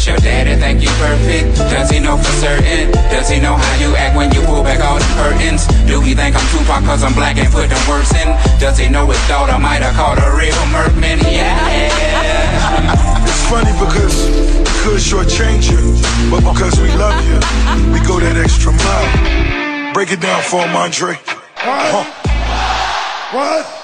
Does your daddy think you perfect? Does he know for certain? Does he know how think I'm Tupac cause I'm black and put them words in? Does he know his daughter might have called a real Merkman? Yeah. It's funny because we could shortchange you, but because we love you, we go that extra mile. Break it down for him, Andre. What? What?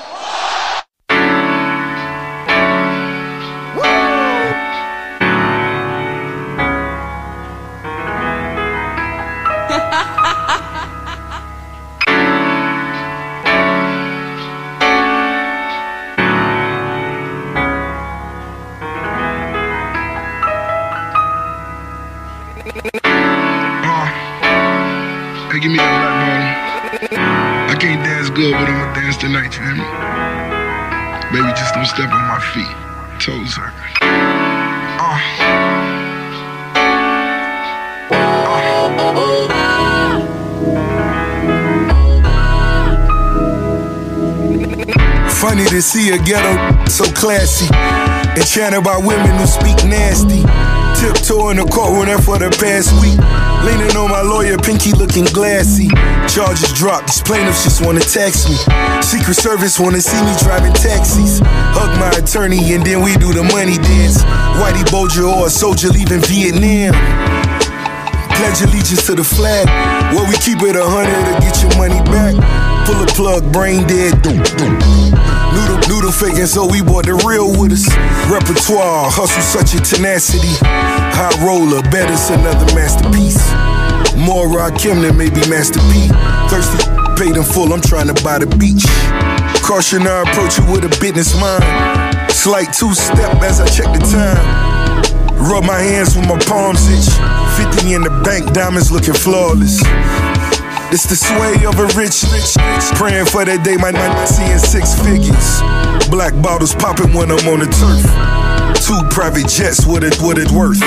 Dance tonight, you hear me? Baby, just don't step on my feet. Toes hurt. Uh. Funny to see a ghetto so classy. Enchanted by women who speak nasty. Tiptoe in the courtroom for the past week. Leaning on my lawyer, pinky looking glassy. Charges dropped, these plaintiffs just wanna tax me. Secret Service wanna see me driving taxis. Hug my attorney and then we do the money dance. Whitey Bulger or a soldier leaving Vietnam. Pledge allegiance to the flag. Where we keep it a hundred to get your money back. Pull a plug, brain dead. Doom, doom. Noodle, noodle faking, so we bought the real with us. Repertoire, hustle, such a tenacity. High roller, bet it's another masterpiece. More Rakim than maybe Master P. Thirsty, paid in full, I'm trying to buy the beach. Caution, I approach you with a business mind. Slight two step as I check the time. Rub my hands with my palms itch. 50 in the bank, diamonds looking flawless. It's the sway of a rich, rich, rich. Praying for that day, my night seeing six figures. Black bottles popping when I'm on the turf. Two private jets, what it, what it worth?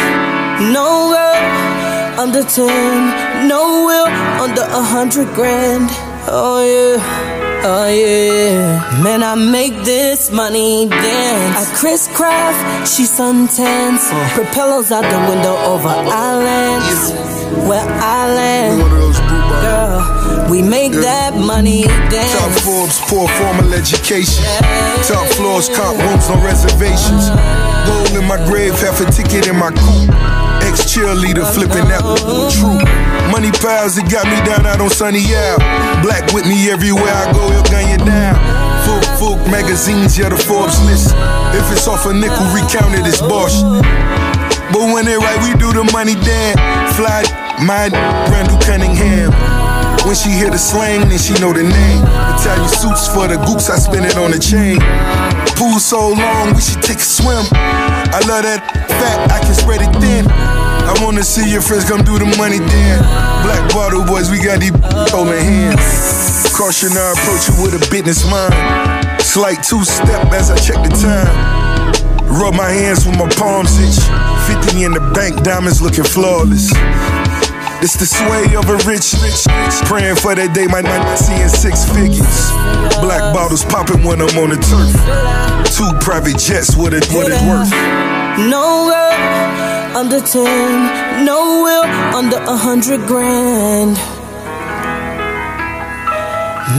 No girl under 10, no will under a hundred grand. Oh yeah, oh yeah. Man, I make this money dance. I Chris Craft, she suntans. Oh. Propellers out the window over islands. Where I money dance. Top Forbes, poor formal education. Top floors, cop rooms, no reservations. Gold in my grave, half a ticket in my coupe. Ex cheerleader flipping that true. Money piles it got me down out on Sunny Ave. Black with me everywhere I go, he'll gun you down. Folk, folk magazines, yeah, the Forbes list. If it's off a nickel, recount it, it's Bosch. But when they right, we do the money dance. Fly, my Randall Cunningham. When she hear the slang, then she know the name. Italian suits for the goops, I spin it on the chain. Pool so long, we should take a swim. I love that fat, I can spread it thin. I wanna see your friends come do the money dance. Black bottle boys, we got these holding hands. Caution, I approach you with a business mind. Slight two step as I check the time. Rub my hands with my palms itch. 50 in the bank, diamonds looking flawless. It's the sway of a rich, rich, rich. Praying for that day, my night seeing six figures. Black bottles popping when I'm on the turf. Two private jets, what it, what it worth? No girl under 10, no will under a hundred grand.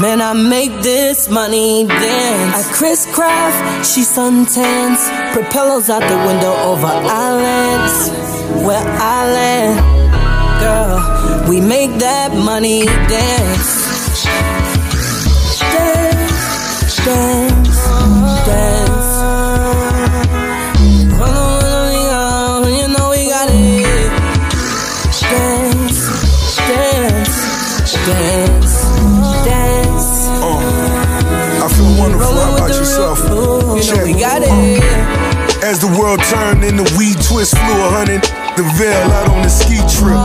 Man, I make this money dance. I crisscross, she suntans. Propellers out the window over islands. Where I land. Girl, we make that money dance. Dance, dance, dance. We you know we got it. Dance, dance, dance, dance. Uh, I feel wonderful. How about yourself? You know we got it. As the world turned and the weed twist flew a hundred, the veil out on the ski trip.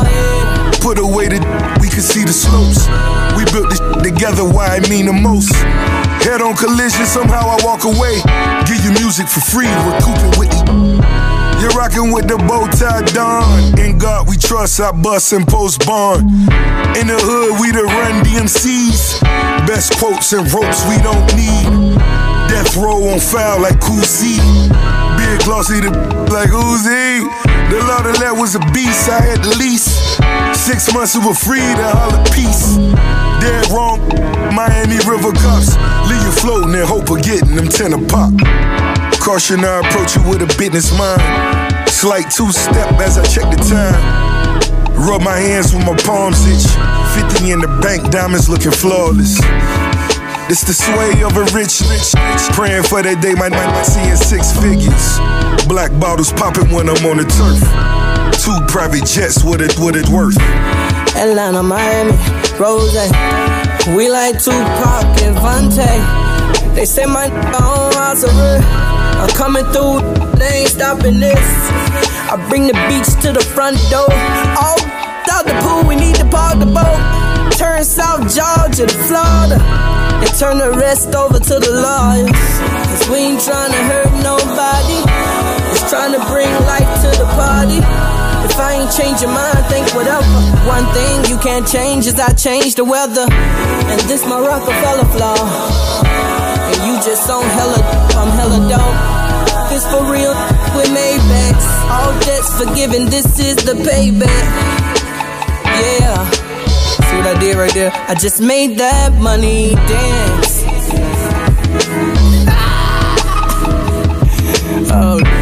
Put away the we could see the slopes. We built this together, why I mean the most. Head on collision, somehow I walk away. Give you music for free, recouping Whitney. You're rocking with the bow tie Don. In God we trust, I bust and post bond. In the hood, we the run DMCs. Best quotes and ropes we don't need. Death row on foul like Cousy. Big glossy the like Uzi. The law to let was a beast, I had the lease. Six months we were free to holler peace. Dead wrong, Miami River Cups. Leave you floating and hope of getting them ten a pop. Caution, I approach you with a business mind. Slight two step as I check the time. Rub my hands with my palms itch. 50 in the bank, diamonds looking flawless. It's the sway of a rich, rich, rich. Praying for that day, my night seeing six figures. Black bottles popping when I'm on the turf. Two private jets, what it, what it worth? Atlanta, Miami, Rose. We like Tupac and Vontae. They say my own house of I'm coming through, they ain't stopping this. I bring the beach to the front door. All out the pool, we need to park the boat. Turn South Georgia to Florida. And turn the rest over to the lawyers. Cause we ain't trying to hurt nobody. Just trying to bring life to the party. If I ain't change your mind, think whatever. One thing you can't change is I change the weather. And this my Rockefeller flaw. And you just on hella, I'm hella dope. This for real with Maybachs. All debts forgiven, this is the payback. Yeah. See what I did right there? I just made that money dance. Ah. Oh.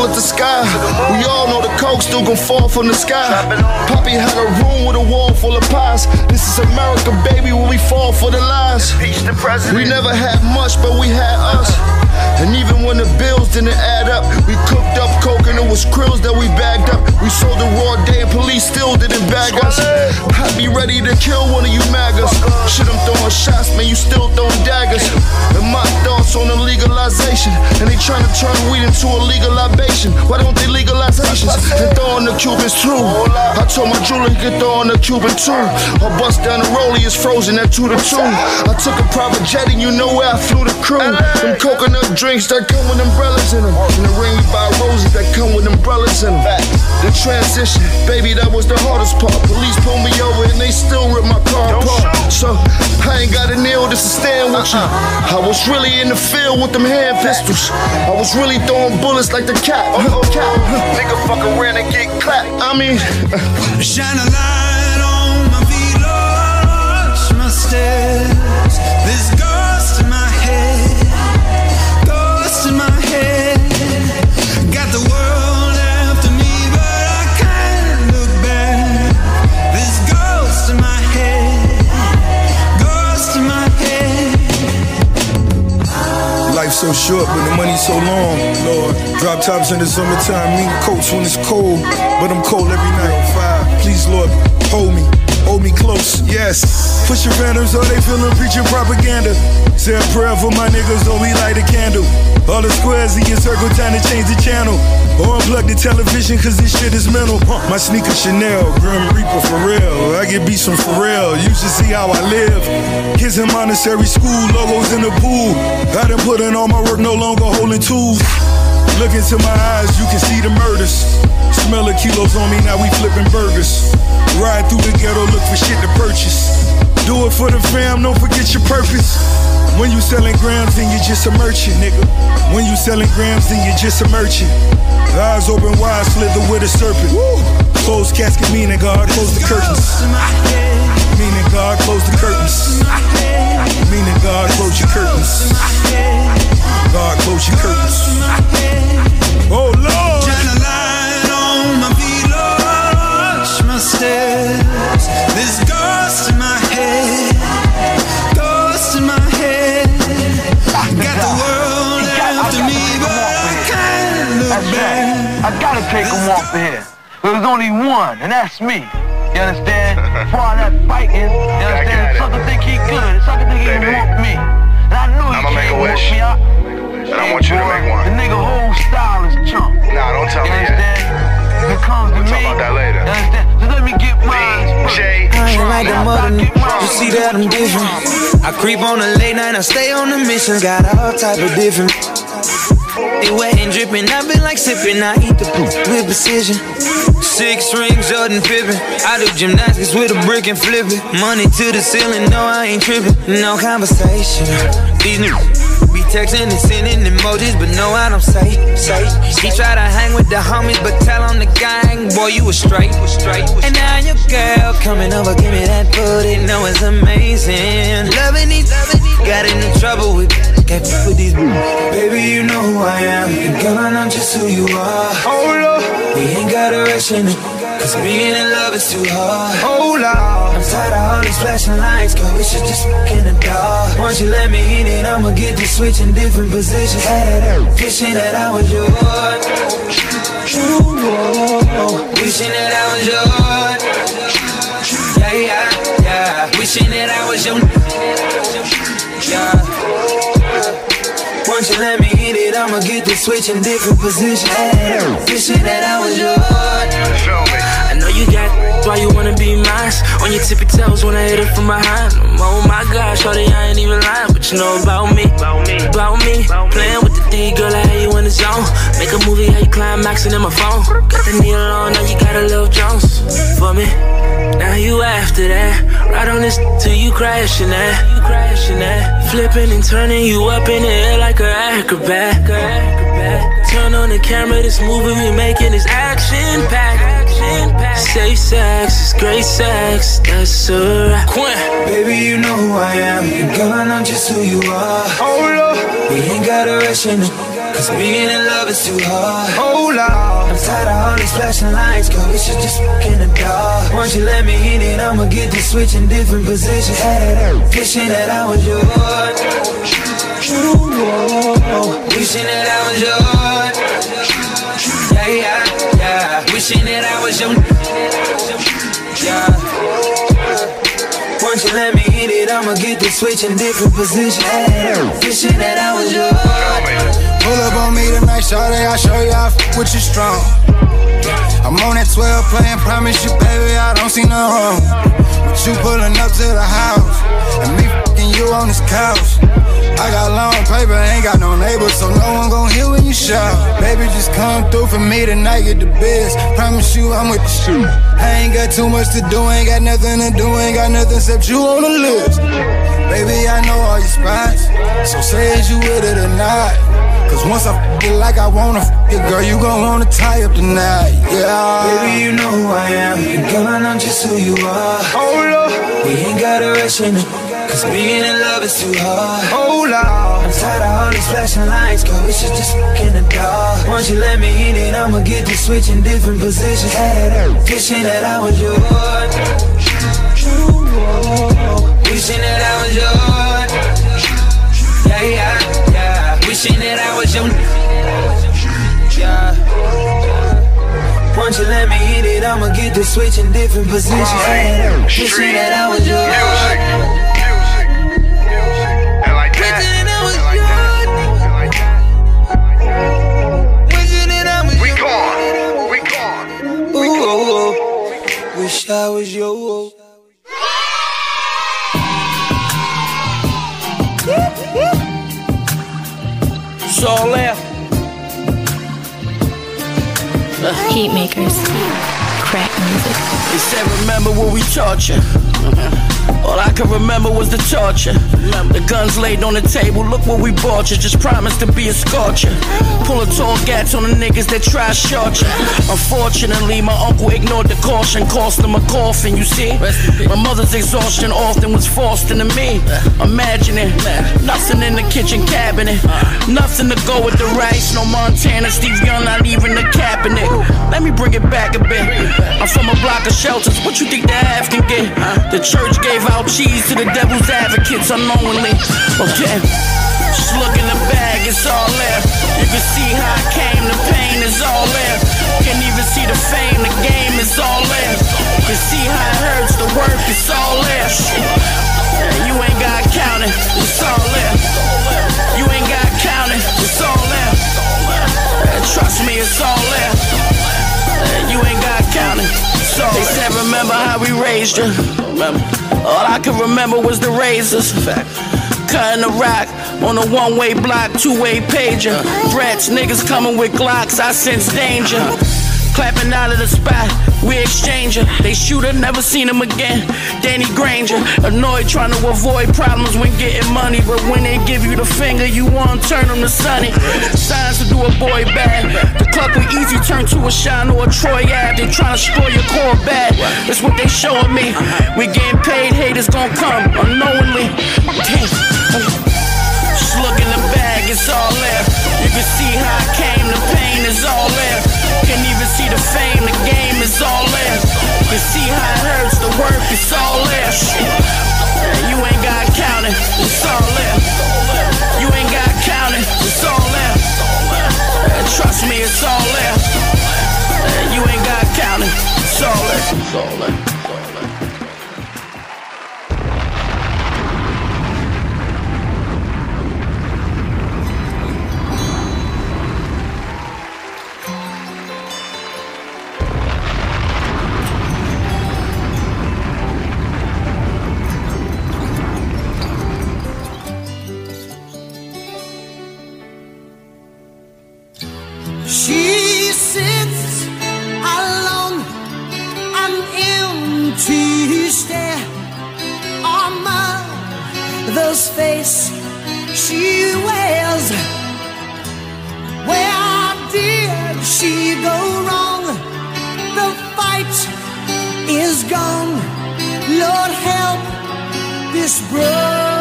Wall as the sky. We all know the coke still gon' fall from the sky. Poppy had a room with a wall full of pies. This is America, baby, where we fall for the lies. We never had much, but we had us. And even when the bills didn't add up, we cooked up coke and it was krills that we bagged up. We sold the raw day and police still didn't bag us. I'd be ready to kill one of you maggots. Shit, I'm throwing shots, man, you still throwing daggers. And my thoughts on the legalization. And they trying to turn weed into a legal libation. Why don't they legalize? And throw on the Cubans too. I told my jeweler he could throw on the Cuban too. Or bust down the rollie is frozen at 2 to 2. I took a private jet and you know where I flew the crew. Them coconut drinks that come with umbrellas in them. And the ring we buy roses that come with umbrellas in them. The transition, baby, that was the hardest part. Police pulled me over and they still rip my car apart. So I ain't got a nail just to stand with you. I was really in the field with them hand pistols. I was really throwing bullets like the cat. Uh, uh, cat. Uh. Nigga fuck around and get clapped. I mean, Shine a light on my feet, watch my steps. This so short, but the money so long, Lord. Drop tops in the summertime, mink coats when it's cold. But I'm cold every night. Please, Lord, hold me, hold me close. Yes, push your phantoms, or they feeling preaching propaganda. Say a prayer for my niggas, or we light a candle. All the squares in your circle, time to change the channel. Or unplug the television, cause this shit is mental. My sneaker Chanel, Grim Reaper for real. I get beats from Pharrell, you should see how I live. Kids in Montessori school, logos in the pool. I done put in all my work, no longer holding tools. Look into my eyes, you can see the murders. Smell the kilos on me, now we flipping burgers. Ride through the ghetto, look for shit to purchase. Do it for the fam, don't forget your purpose. When you selling grams, then you're just a merchant, nigga. When you selling grams, then you're just a merchant. Eyes open wide, slither with a serpent. Close casket, meaning God, close the curtains. Meaning God, close the curtains. Meaning God, close your curtains. God, close your curtains. Oh Lord. Shine a light on my feet, watch my steps. This ghost in my head, ghost in my head. Got the world after me, but I can't look back. I gotta take him off of here. There's only one, and that's me. You understand? For all that fighting, you understand? Sucker think he good. Sucker think he can whoop me. And I knew he I'ma make a can't whoop me. I, And I want you to make one. the nigga whole style is chump. Nah, don't tell you me yet. understand? If it comes We'll me, talk about that later. you understand? So let me get mine first. J. I ain't like the mother. You see that I'm different. I creep on the late night, I stay on the missions, got all type of different. It wet and dripping, I've been like sipping, I eat the poop with precision. Six rings, Jordan Pippen. I do gymnastics with a brick and flip it. Money to the ceiling, no, I ain't tripping. No conversation. These niggas be texting and sending emojis, but no, I don't say. say. He try to hang with the homies, but tell on the gang, boy, you was straight. And now your girl coming over, give me that booty, know it's amazing. Loving these, loving these, got into trouble with. Can't fuck with these Baby, you know who I am. And girl, I know just who you are. Hold up. We ain't got a rush in it. Cause being in love is too hard. Hold up. I'm tired of all these flashing lights, girl. We should just in the dark. Once you let me in it, I'ma get to switch in different positions. Wishing that I was yours. Ooh, wishing that I was yours. Yeah, yeah, yeah. Wishing that I was your. Yeah. Let me hit it, I'ma get to switch in different positions. Wishing that I was yours. I know you got why you wanna be mine. On your tippy toes when I hit it from behind. Oh my gosh, shorty, I ain't even lying. But you know about me, about me, about me. Playing with the D, girl, I had you in the zone. Make a movie, how you climaxing in my phone. Got the needle on, now you got a little Jones for me. Now you after that. Right on this you crashing that. You crashing that. Flipping and turning you up in the air like an acrobat. Turn on the camera, this movie we making is action packed. Safe sex is great sex, that's a wrap. Baby, you know who I am. And girl, I know just who you are. Hold up. We ain't got a rush in it. Cause being in love is too hard. Hold up. I'm tired of all these flashing lights, girl. We should just fuck in the dark. Once you let me in it, I'ma get to switch in different positions. Wishing that I was yours. Ooh, wishing that I was yours. Yeah, yeah, yeah. Wishing that I was your. Yeah. Once you let me hit it, I'ma get to switch in different positions. Wishing that I was yours. Pull up on me tonight, shawty, I'll show you I f- with you strong. I'm on that 12 playing, promise you, baby, I don't see no wrong. With you pulling up to the house, and me fucking you on this couch. I got long paper, ain't got no neighbors, so no one gon' hear when you shout. Baby, just come through for me tonight, get the biz. Promise you, I'm with the shoot. I ain't got too much to do, ain't got nothing to do, ain't got nothing except you on the list. Baby, I know all your spots, so say is you with it or not. Cause once I f it like I wanna f it, girl, you gon' wanna tie up tonight, yeah. Baby, you know who I am. And girl, I know just who you are. Oh, Hold up. We ain't got a rush in it. Cause being in love is too hard. Hold up. I'm tired of all these flashing lights, girl. We should just fuck in the dark. Once you let me in it, I'ma get to switch in different positions. Wishing that I was yours. Wishing that I was yours. Yeah, yeah, yeah. Wishing that I was your. Yeah. Once you let me hit it, I'ma get to switch in different positions. Wishing that I was yours. Wish I was yours. It's all left. Heat makers. Crack music. They said, remember what we taught you. All I can remember was the torture. The guns laid on the table, look what we bought you. Just promised to be a scorcher. Pull a tall gats on the niggas that try short you. Unfortunately, my uncle ignored the caution, cost him a coffin, you see. My mother's exhaustion often was forced into me. Imagine it, nothing in the kitchen cabinet. Nothing to go with the rice, no Montana, Steve Young, not even the cabinet. Let me bring it back a bit. I'm from a block of shelters, what you think the half can get? The church gave out cheese to the devil's advocates unknowingly. Okay, just look in the bag, it's all there. You can see how I came, the pain is all there. Can't even see the fame, the game is all there. You can see how it hurts, the work is all there. You ain't got counting, it's all there. You ain't got counting, it's all there. Trust me, it's all there. You ain't got they said, remember how we raised you. Remember. All I can remember was the razors. Cutting the rock on a one way block, two way pager. Threats, niggas coming with Glocks, I sense danger. Clapping out of the spot, we exchanging. They shoot her, never seen him again. Danny Granger, annoyed trying to avoid problems when getting money. But when they give you the finger, you want to turn them to sunny. Signs to do a boy bad. The club will easy turn to a Shyne or a Troy Ave. They trying to spoil your core bad. That's what they showing me. We getting paid, haters gon' come unknowingly. Damn. Just look in the bag, it's all there. You can see how I came, the pain is all there. Can't even see the fame, the game is all there. You see how it hurts, the work is all. Shit. You ain't got counting, it's all there. You ain't got counting, it's all. And trust me, it's all there. You ain't got counting, it's all there. It's all there. Face. She wails. Where did she go wrong? The fight is gone. Lord help this broken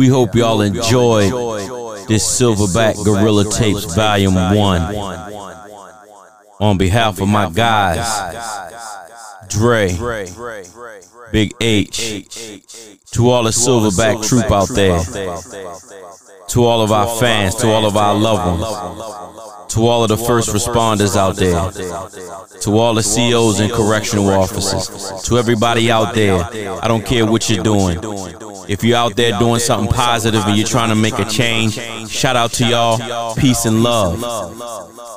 We hope y'all enjoyed this Silverback Gorilla Tapes Volume 1. On behalf of my guys, Dre, Big H, to all the Silverback troop out there, to all of our fans, to all of our loved ones, to all of the first responders out there, to all the COs and correctional officers, to everybody out there. I don't care what you're doing. If you're out there doing something positive and you're trying to make a change, shout out to y'all. Peace and love.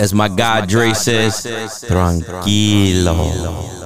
As my guy Dre says, tranquilo.